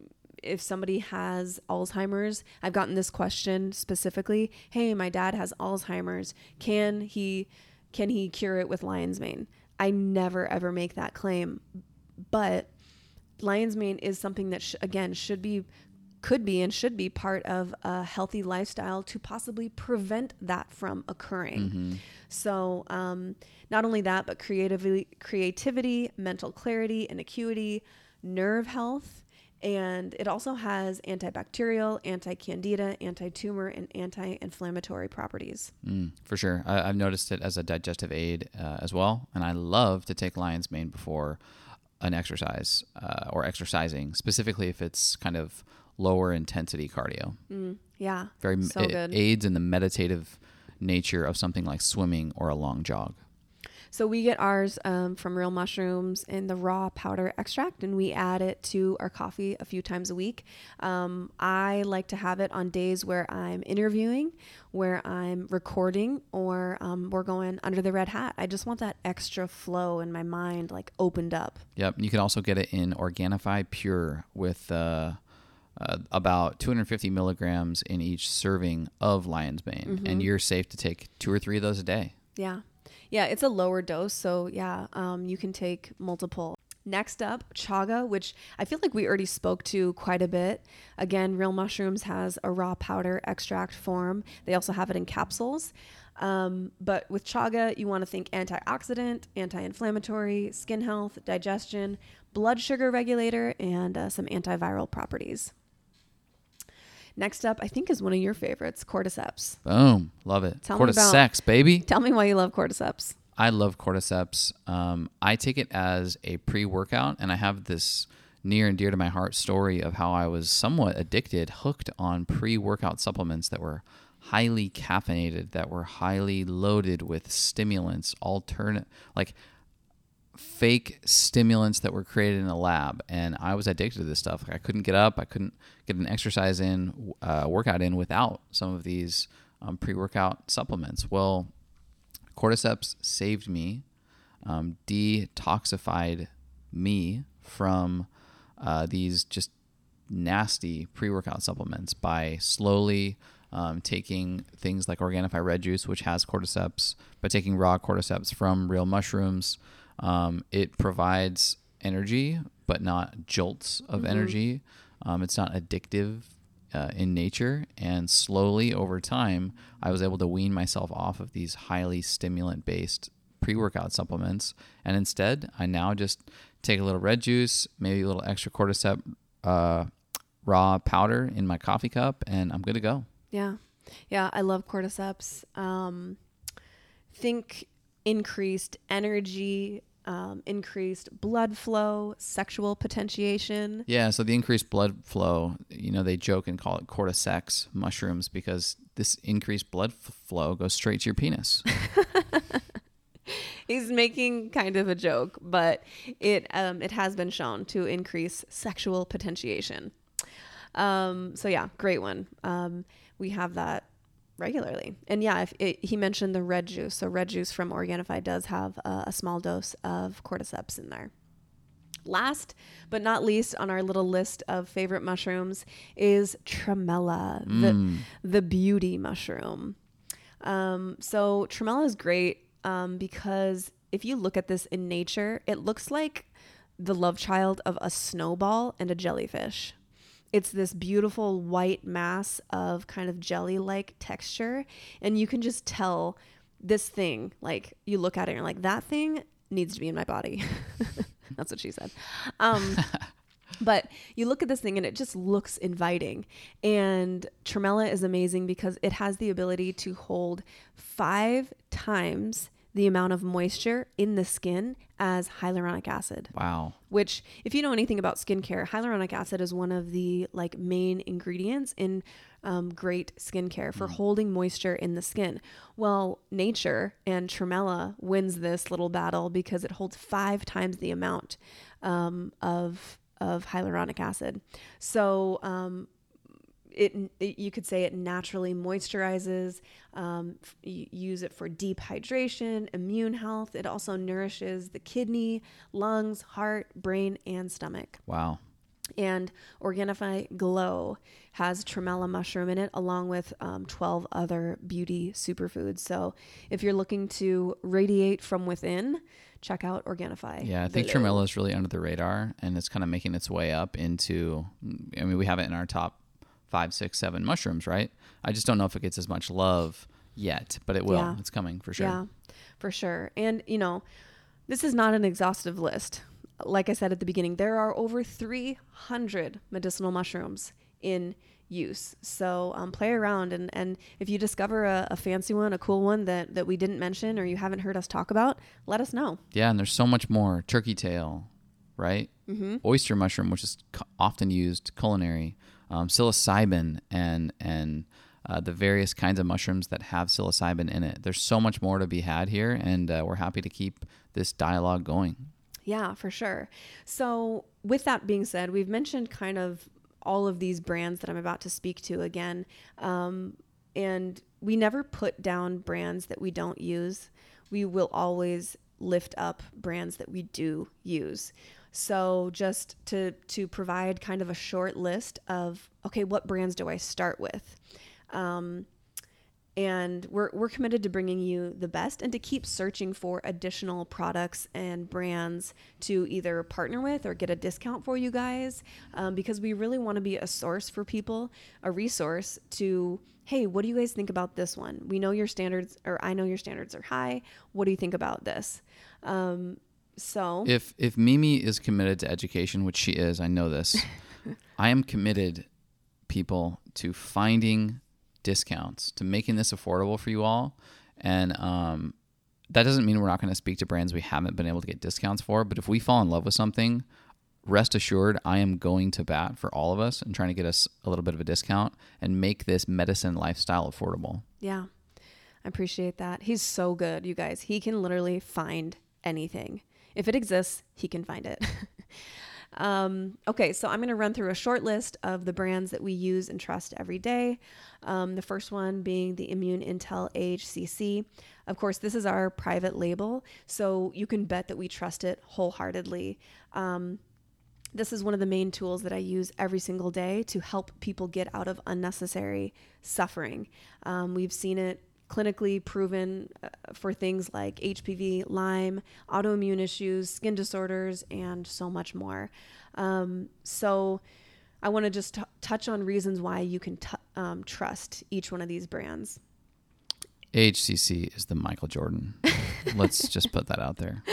Speaker 2: if somebody has Alzheimer's, I've gotten this question specifically. Hey, my dad has Alzheimer's. Can he can he cure it with lion's mane? I never ever make that claim. But lion's mane is something that sh- again should be could be and should be part of a healthy lifestyle to possibly prevent that from occurring so um, not only that but creativity creativity mental clarity and acuity nerve health and it also has antibacterial anti-candida anti-tumor and anti-inflammatory properties
Speaker 3: Mm, for sure. I, I've noticed it as a digestive aid uh, as well. And I love to take lion's mane before an exercise uh, or exercising, specifically if it's kind of lower intensity cardio.
Speaker 2: yeah
Speaker 3: Very
Speaker 2: so
Speaker 3: it
Speaker 2: good
Speaker 3: aids in the meditative nature of something like swimming or a long jog.
Speaker 2: So we get ours um, from real mushrooms in the raw powder extract, and we add it to our coffee a few times a week. Um, I like to have it on days where I'm interviewing, where I'm recording, or um, we're going under the red hat. I just want that extra flow in my mind, like opened up.
Speaker 3: Yep. You can also get it in Organifi Pure with uh, uh, about 250 milligrams in each serving of lion's mane. And you're safe to take two or three of those a day.
Speaker 2: Yeah. Yeah, it's a lower dose. So, yeah, um, you can take multiple. Next up, chaga, which I feel like we already spoke to quite a bit. Again, Real Mushrooms has a raw powder extract form. They also have it in capsules. Um, but with chaga, you want to think antioxidant, anti inflammatory, skin health, digestion, blood sugar regulator, and uh, some antiviral properties. Next up, I think is one of your favorites, cordyceps.
Speaker 3: Boom. Love it.
Speaker 2: Tell me about-
Speaker 3: Cordyceps, baby.
Speaker 2: Tell me why you love cordyceps.
Speaker 3: I love cordyceps. Um, I take it as a pre workout, and I have this near and dear to my heart story of how I was somewhat addicted, hooked on pre workout supplements that were highly caffeinated, that were highly loaded with stimulants, alternate, like fake stimulants that were created in a lab. And I was addicted to this stuff. Like I couldn't get up, I couldn't get an exercise in, uh, workout in without some of these um, pre workout supplements. Well, cordyceps saved me, um, detoxified me from uh, these just nasty pre workout supplements by slowly um, taking things like Organifi Red Juice, which has cordyceps, by taking raw cordyceps from real mushrooms. Um, it provides energy, but not jolts of energy. Um, it's not addictive uh, in nature. And slowly over time, I was able to wean myself off of these highly stimulant based pre workout supplements. And instead, I now just take a little red juice, maybe a little extra cordyceps uh, raw powder in my coffee cup, and I'm good to go.
Speaker 2: Yeah. Yeah, I love cordyceps. Um, think increased energy, um, increased blood flow, sexual potentiation.
Speaker 3: Yeah, so the increased blood flow, you know, they joke and call it cordyceps mushrooms because this increased blood f- flow goes straight to your penis.
Speaker 2: He's making kind of a joke, but it um, it has been shown to increase sexual potentiation. Um, so yeah, great one. Um, we have that regularly, and yeah, if it, he mentioned the red juice. So red juice from Organifi does have a, a small dose of cordyceps in there. Last but not least on our little list of favorite mushrooms is tremella, the the beauty mushroom. Um, so tremella is great um, because if you look at this in nature, it looks like the love child of a snowball and a jellyfish. It's this beautiful white mass of kind of jelly like texture. And you can just tell this thing, like you look at it and you're like, that thing needs to be in my body. That's what she said. Um, but you look at this thing and it just looks inviting. And tremella is amazing because it has the ability to hold five times the amount of moisture in the skin as hyaluronic acid.
Speaker 3: Wow.
Speaker 2: Which, if you know anything about skincare, hyaluronic acid is one of the like main ingredients in um, great skincare for holding moisture in the skin. Well, nature and Tremella wins this little battle because it holds five times the amount um, of of hyaluronic acid. So um, it, it, you could say it naturally moisturizes um, you use it for deep hydration immune health it also nourishes the kidney lungs heart brain and stomach
Speaker 3: Wow.
Speaker 2: and Organifi Glow has tremella mushroom in it, along with um, 12 other beauty superfoods. So if you're looking to radiate from within, check out Organifi.
Speaker 3: Yeah, I think
Speaker 2: Glow.
Speaker 3: tremella is really under the radar, and it's kind of making its way up into. I mean, we have it in our top five, six, seven mushrooms, right? I just don't know if it gets as much love yet, but it will.
Speaker 2: Yeah.
Speaker 3: It's coming for sure.
Speaker 2: Yeah, for sure. And, you know, this is not an exhaustive list. Like I said at the beginning, there are over 300 medicinal mushrooms in use. So um, play around, and, and if you discover a, a fancy one, a cool one that, that we didn't mention or you haven't heard us talk about, let us know.
Speaker 3: Yeah, and there's so much more. Turkey tail, right? Mm-hmm. Oyster mushroom, which is often used culinary. Um, psilocybin and and uh, the various kinds of mushrooms that have psilocybin in it. There's so much more to be had here, and uh, we're happy to keep this dialogue going.
Speaker 2: Yeah, for sure. So, with that being said, we've mentioned kind of all of these brands that I'm about to speak to again. Um, and we never put down brands that we don't use. We will always lift up brands that we do use. So just to to provide kind of a short list of okay, what brands do I start with? Um, and we're, we're committed to bringing you the best and to keep searching for additional products and brands to either partner with or get a discount for you guys um, because we really want to be a source for people a resource to hey what do you guys think about this one? We know your standards or i know your standards are high. What do you think about this? Um, so
Speaker 3: If if Mimi is committed to education, which she is, I know this. I am committed, people, to finding discounts, to making this affordable for you all, and um, that doesn't mean we're not going to speak to brands we haven't been able to get discounts for. But if we fall in love with something, rest assured, I am going to bat for all of us and trying to get us a little bit of a discount and make this medicine lifestyle affordable.
Speaker 2: Yeah. I appreciate that. He's so good, you guys. He can literally find anything. If it exists, he can find it. um, okay, so I'm going to run through a short list of the brands that we use and trust every day. Um, the first one being the Immune Intel AHCC. Of course, this is our private label, so you can bet that we trust it wholeheartedly. Um, this is one of the main tools that I use every single day to help people get out of unnecessary suffering. Um, we've seen it clinically proven uh, for things like HPV, Lyme, autoimmune issues, skin disorders, and so much more. Um, so, I want to just t- touch on reasons why you can t- um, trust each one of these brands.
Speaker 3: AHCC is the Michael Jordan. Let's just put that out there.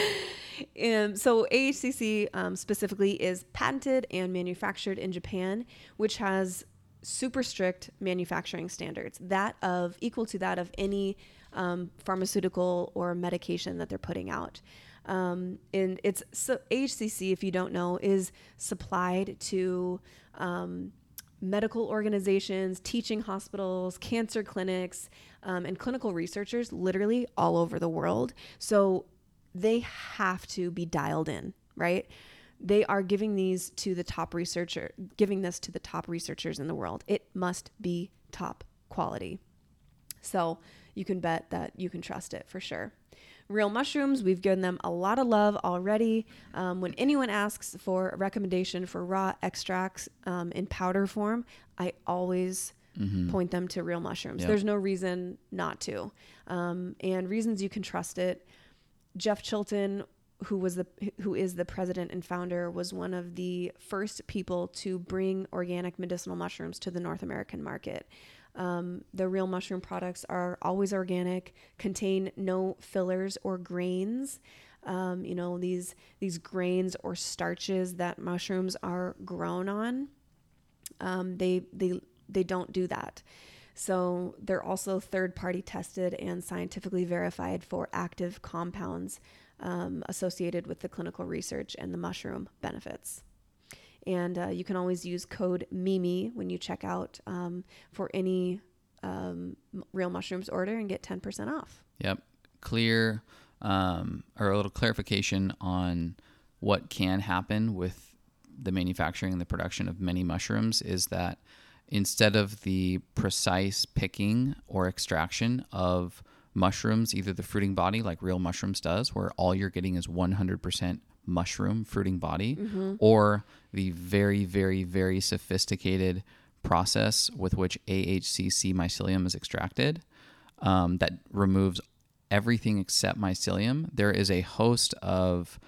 Speaker 2: Um, so AHCC um, specifically is patented and manufactured in Japan, which has super strict manufacturing standards, that of equal to that of any um, pharmaceutical or medication that they're putting out. Um, and it's so AHCC, if you don't know, is supplied to um, medical organizations, teaching hospitals, cancer clinics, um, and clinical researchers literally all over the world. So they have to be dialed in, right? They are giving these to the top researcher, giving this to the top researchers in the world. It must be top quality. So you can bet that you can trust it for sure. real mushrooms, we've given them a lot of love already. Um, when anyone asks for a recommendation for raw extracts um, in powder form, I always
Speaker 3: Mm-hmm.
Speaker 2: point them to real mushrooms.
Speaker 3: Yep.
Speaker 2: There's no reason not to. Um, and reasons you can trust it. Jeff Chilton, who was the who is the president and founder, was one of the first people to bring organic medicinal mushrooms to the North American market. Um, the real mushroom products are always organic, contain no fillers or grains. Um, you know these these grains or starches that mushrooms are grown on. Um, they they they don't do that. So they're also third party tested and scientifically verified for active compounds um, associated with the clinical research and the mushroom benefits. And uh, you can always use code MIMI when you check out um, for any um, real mushrooms order and get 10% off.
Speaker 3: Yep. Clear um, or a little clarification on what can happen with the manufacturing and the production of many mushrooms is that instead of the precise picking or extraction of mushrooms, either the fruiting body, like real mushrooms does, where all you're getting is 100% mushroom fruiting body, or the very, very, very sophisticated process with which AHCC mycelium is extracted um, that removes everything except mycelium. There is a host of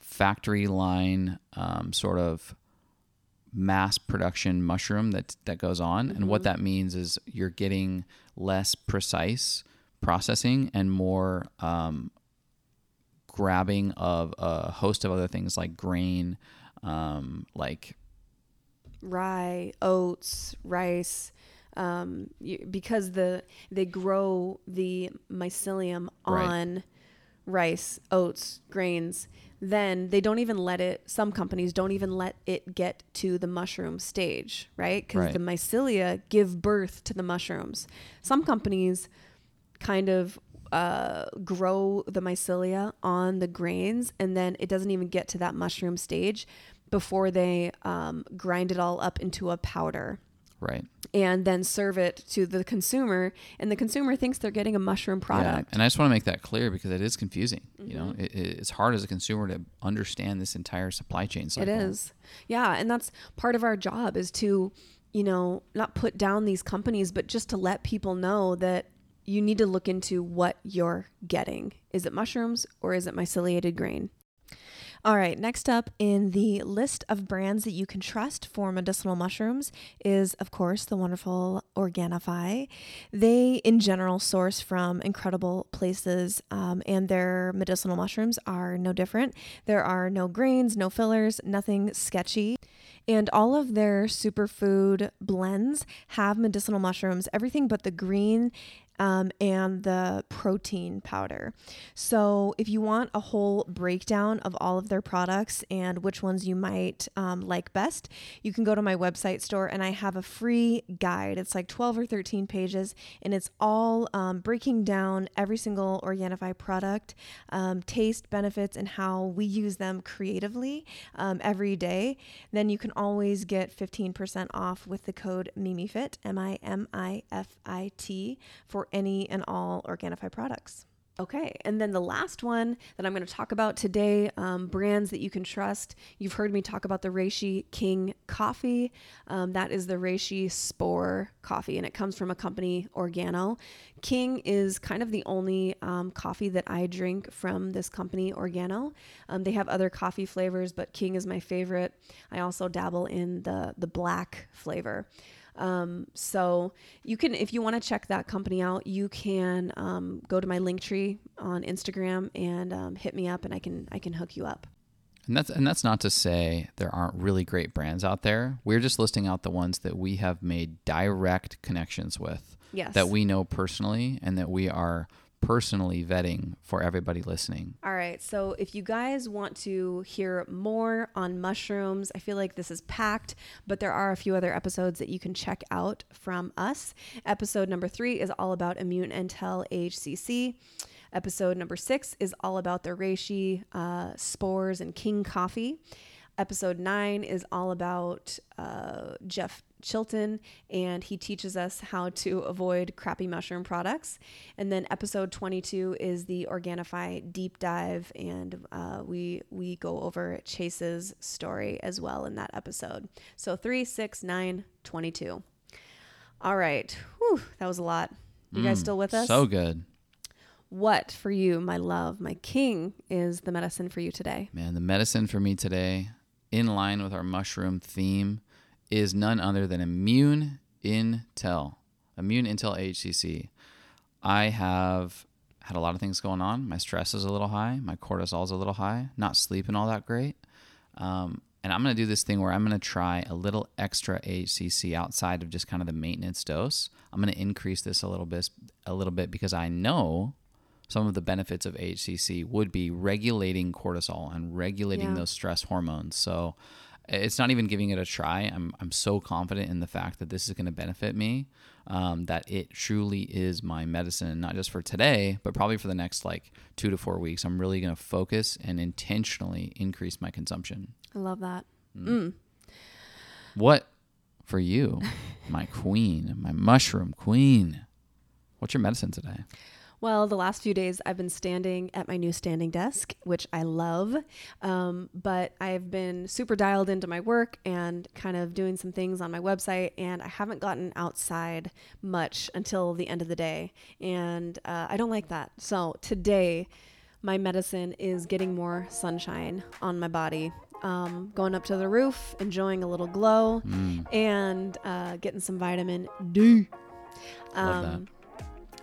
Speaker 3: factory line um, sort of mass production mushroom that that goes on. And what that means is you're getting less precise processing and more um, grabbing of a host of other things like grain um, like
Speaker 2: rye, oats, rice, um, you, because the they grow the mycelium
Speaker 3: Right.
Speaker 2: on rice, oats, grains. Then they don't even let it. Some companies don't even let it get to the mushroom stage, right? Because
Speaker 3: Right.
Speaker 2: the mycelia give birth to the mushrooms. Some companies kind of uh, grow the mycelia on the grains, and then it doesn't even get to that mushroom stage before they um, grind it all up into a powder
Speaker 3: right
Speaker 2: and then serve it to the consumer. And the consumer thinks they're getting a mushroom product.
Speaker 3: Yeah, and I just want to make that clear because it is confusing. You know, it, it- it's hard as a consumer to understand this entire supply chain
Speaker 2: It
Speaker 3: cycle.
Speaker 2: is. Yeah. And that's part of our job is to, you know, not put down these companies, but just to let people know that you need to look into what you're getting. Is it mushrooms or is it myceliated grain?
Speaker 4: All right, next up in the list of brands that you can trust for medicinal mushrooms is, of course, the wonderful Organifi. They, in general, source from incredible places, um, and their medicinal mushrooms are no different. There are no grains, no fillers, nothing sketchy. And all of their superfood blends have medicinal mushrooms, everything but the green um, and the protein powder. So, if you want a whole breakdown of all of their products and which ones you might um, like best, you can go to my website store and I have a free guide. It's like 12 or 13 pages and it's all um, breaking down every single Organifi product, um, taste, benefits, and how we use them creatively um, every day. Then you can always get 15% off with the code MIMIFIT, M I M I F I T, for any and all Organifi products.
Speaker 2: Okay, and then the last one that I'm going to talk about today, um, brands that you can trust. You've heard me talk about the Reishi King coffee. Um, that is the Reishi Spore coffee, and it comes from a company, Organo. King is kind of the only um, coffee that I drink from this company, Organo. Um, they have other coffee flavors, but King is my favorite. I also dabble in the the black flavor. Um, so you can, if you want to check that company out, you can um, go to my link tree on Instagram and um, hit me up, and I can I can hook you up.
Speaker 3: And that's and that's not to say there aren't really great brands out there. We're just listing out the ones that we have made direct connections with,
Speaker 2: Yes.
Speaker 3: that we know personally, and that we are personally vetting for everybody listening.
Speaker 2: All right. So if you guys want to hear more on mushrooms, I feel like this is packed, but there are a few other episodes that you can check out from us. Episode number three is all about Immune Intel AHCC. Episode number six is all about the reishi, uh, spores, and king coffee. Episode nine is all about uh, Jeff Chilton, and he teaches us how to avoid crappy mushroom products. And then episode 22 is the Organifi deep dive, and uh, we we go over Chase's story as well in that episode. So three, six, nine, 22. All right, Whew, that was a lot. You guys
Speaker 3: Mm,
Speaker 2: still with us?
Speaker 3: So good.
Speaker 2: What for you, my love, my king, is the medicine for you today?
Speaker 3: Man, the medicine for me today, in line with our mushroom theme, is none other than Immune Intel. Immune Intel AHCC. I have had a lot of things going on. My stress is a little high. My cortisol is a little high. Not sleeping all that great. Um, and I'm going to do this thing where I'm going to try a little extra AHCC outside of just kind of the maintenance dose. I'm going to increase this a little bit, a little bit because I know some of the benefits of AHCC would be regulating cortisol and regulating
Speaker 2: Yeah.
Speaker 3: those stress hormones. So it's not even giving it a try. I'm I'm so confident in the fact that this is going to benefit me, um, that it truly is my medicine, not just for today, but probably for the next like two to four weeks. I'm really going to focus and intentionally increase my consumption.
Speaker 2: I love that. Mm.
Speaker 3: What for you, my queen, my mushroom queen? What's your medicine today?
Speaker 2: Well, the last few days I've been standing at my new standing desk, which I love. Um, but I've been super dialed into my work and kind of doing some things on my website, and I haven't gotten outside much until the end of the day. And uh, I don't like that. So today, my medicine is getting more sunshine on my body. Um, going up to the roof, enjoying a little glow, and uh, getting some vitamin D.
Speaker 3: Love that.
Speaker 2: Um,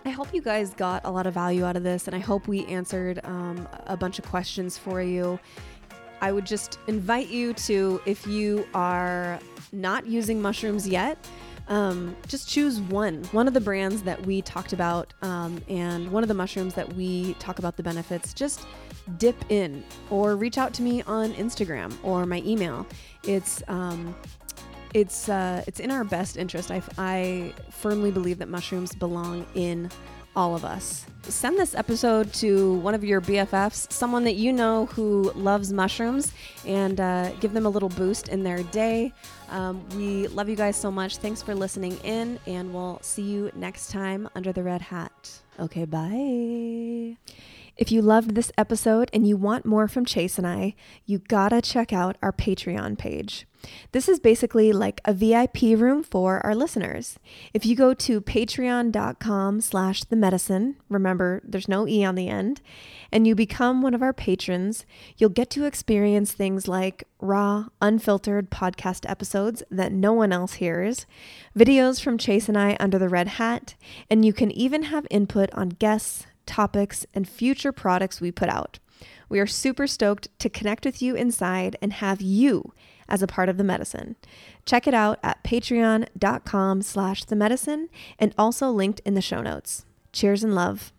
Speaker 2: I hope you guys got a lot of value out of this, and I hope we answered um, a bunch of questions for you. I would just invite you to, if you are not using mushrooms yet, um, just choose one, one of the brands that we talked about, um, and one of the mushrooms that we talk about the benefits. Just dip in, or reach out to me on Instagram or my email. It's um, it's uh, it's in our best interest. I, I firmly believe that mushrooms belong in all of us. Send this episode to one of your BFFs, someone that you know who loves mushrooms, and uh, give them a little boost in their day. Um, we love you guys so much. Thanks for listening in, and we'll see you next time under the red hat. Okay, bye. If you loved this episode and you want more from Chase and I, you gotta check out our Patreon page. This is basically like a VIP room for our listeners. If you go to patreon.com slash the medicine, remember there's no E on the end, and you become one of our patrons, you'll get to experience things like raw, unfiltered podcast episodes that no one else hears, videos from Chase and I under the red hat, and you can even have input on guests, topics, and future products we put out. We are super stoked to connect with you inside and have you as a part of the medicine. Check it out at patreon.com slash the medicine and also linked in the show notes. Cheers and love.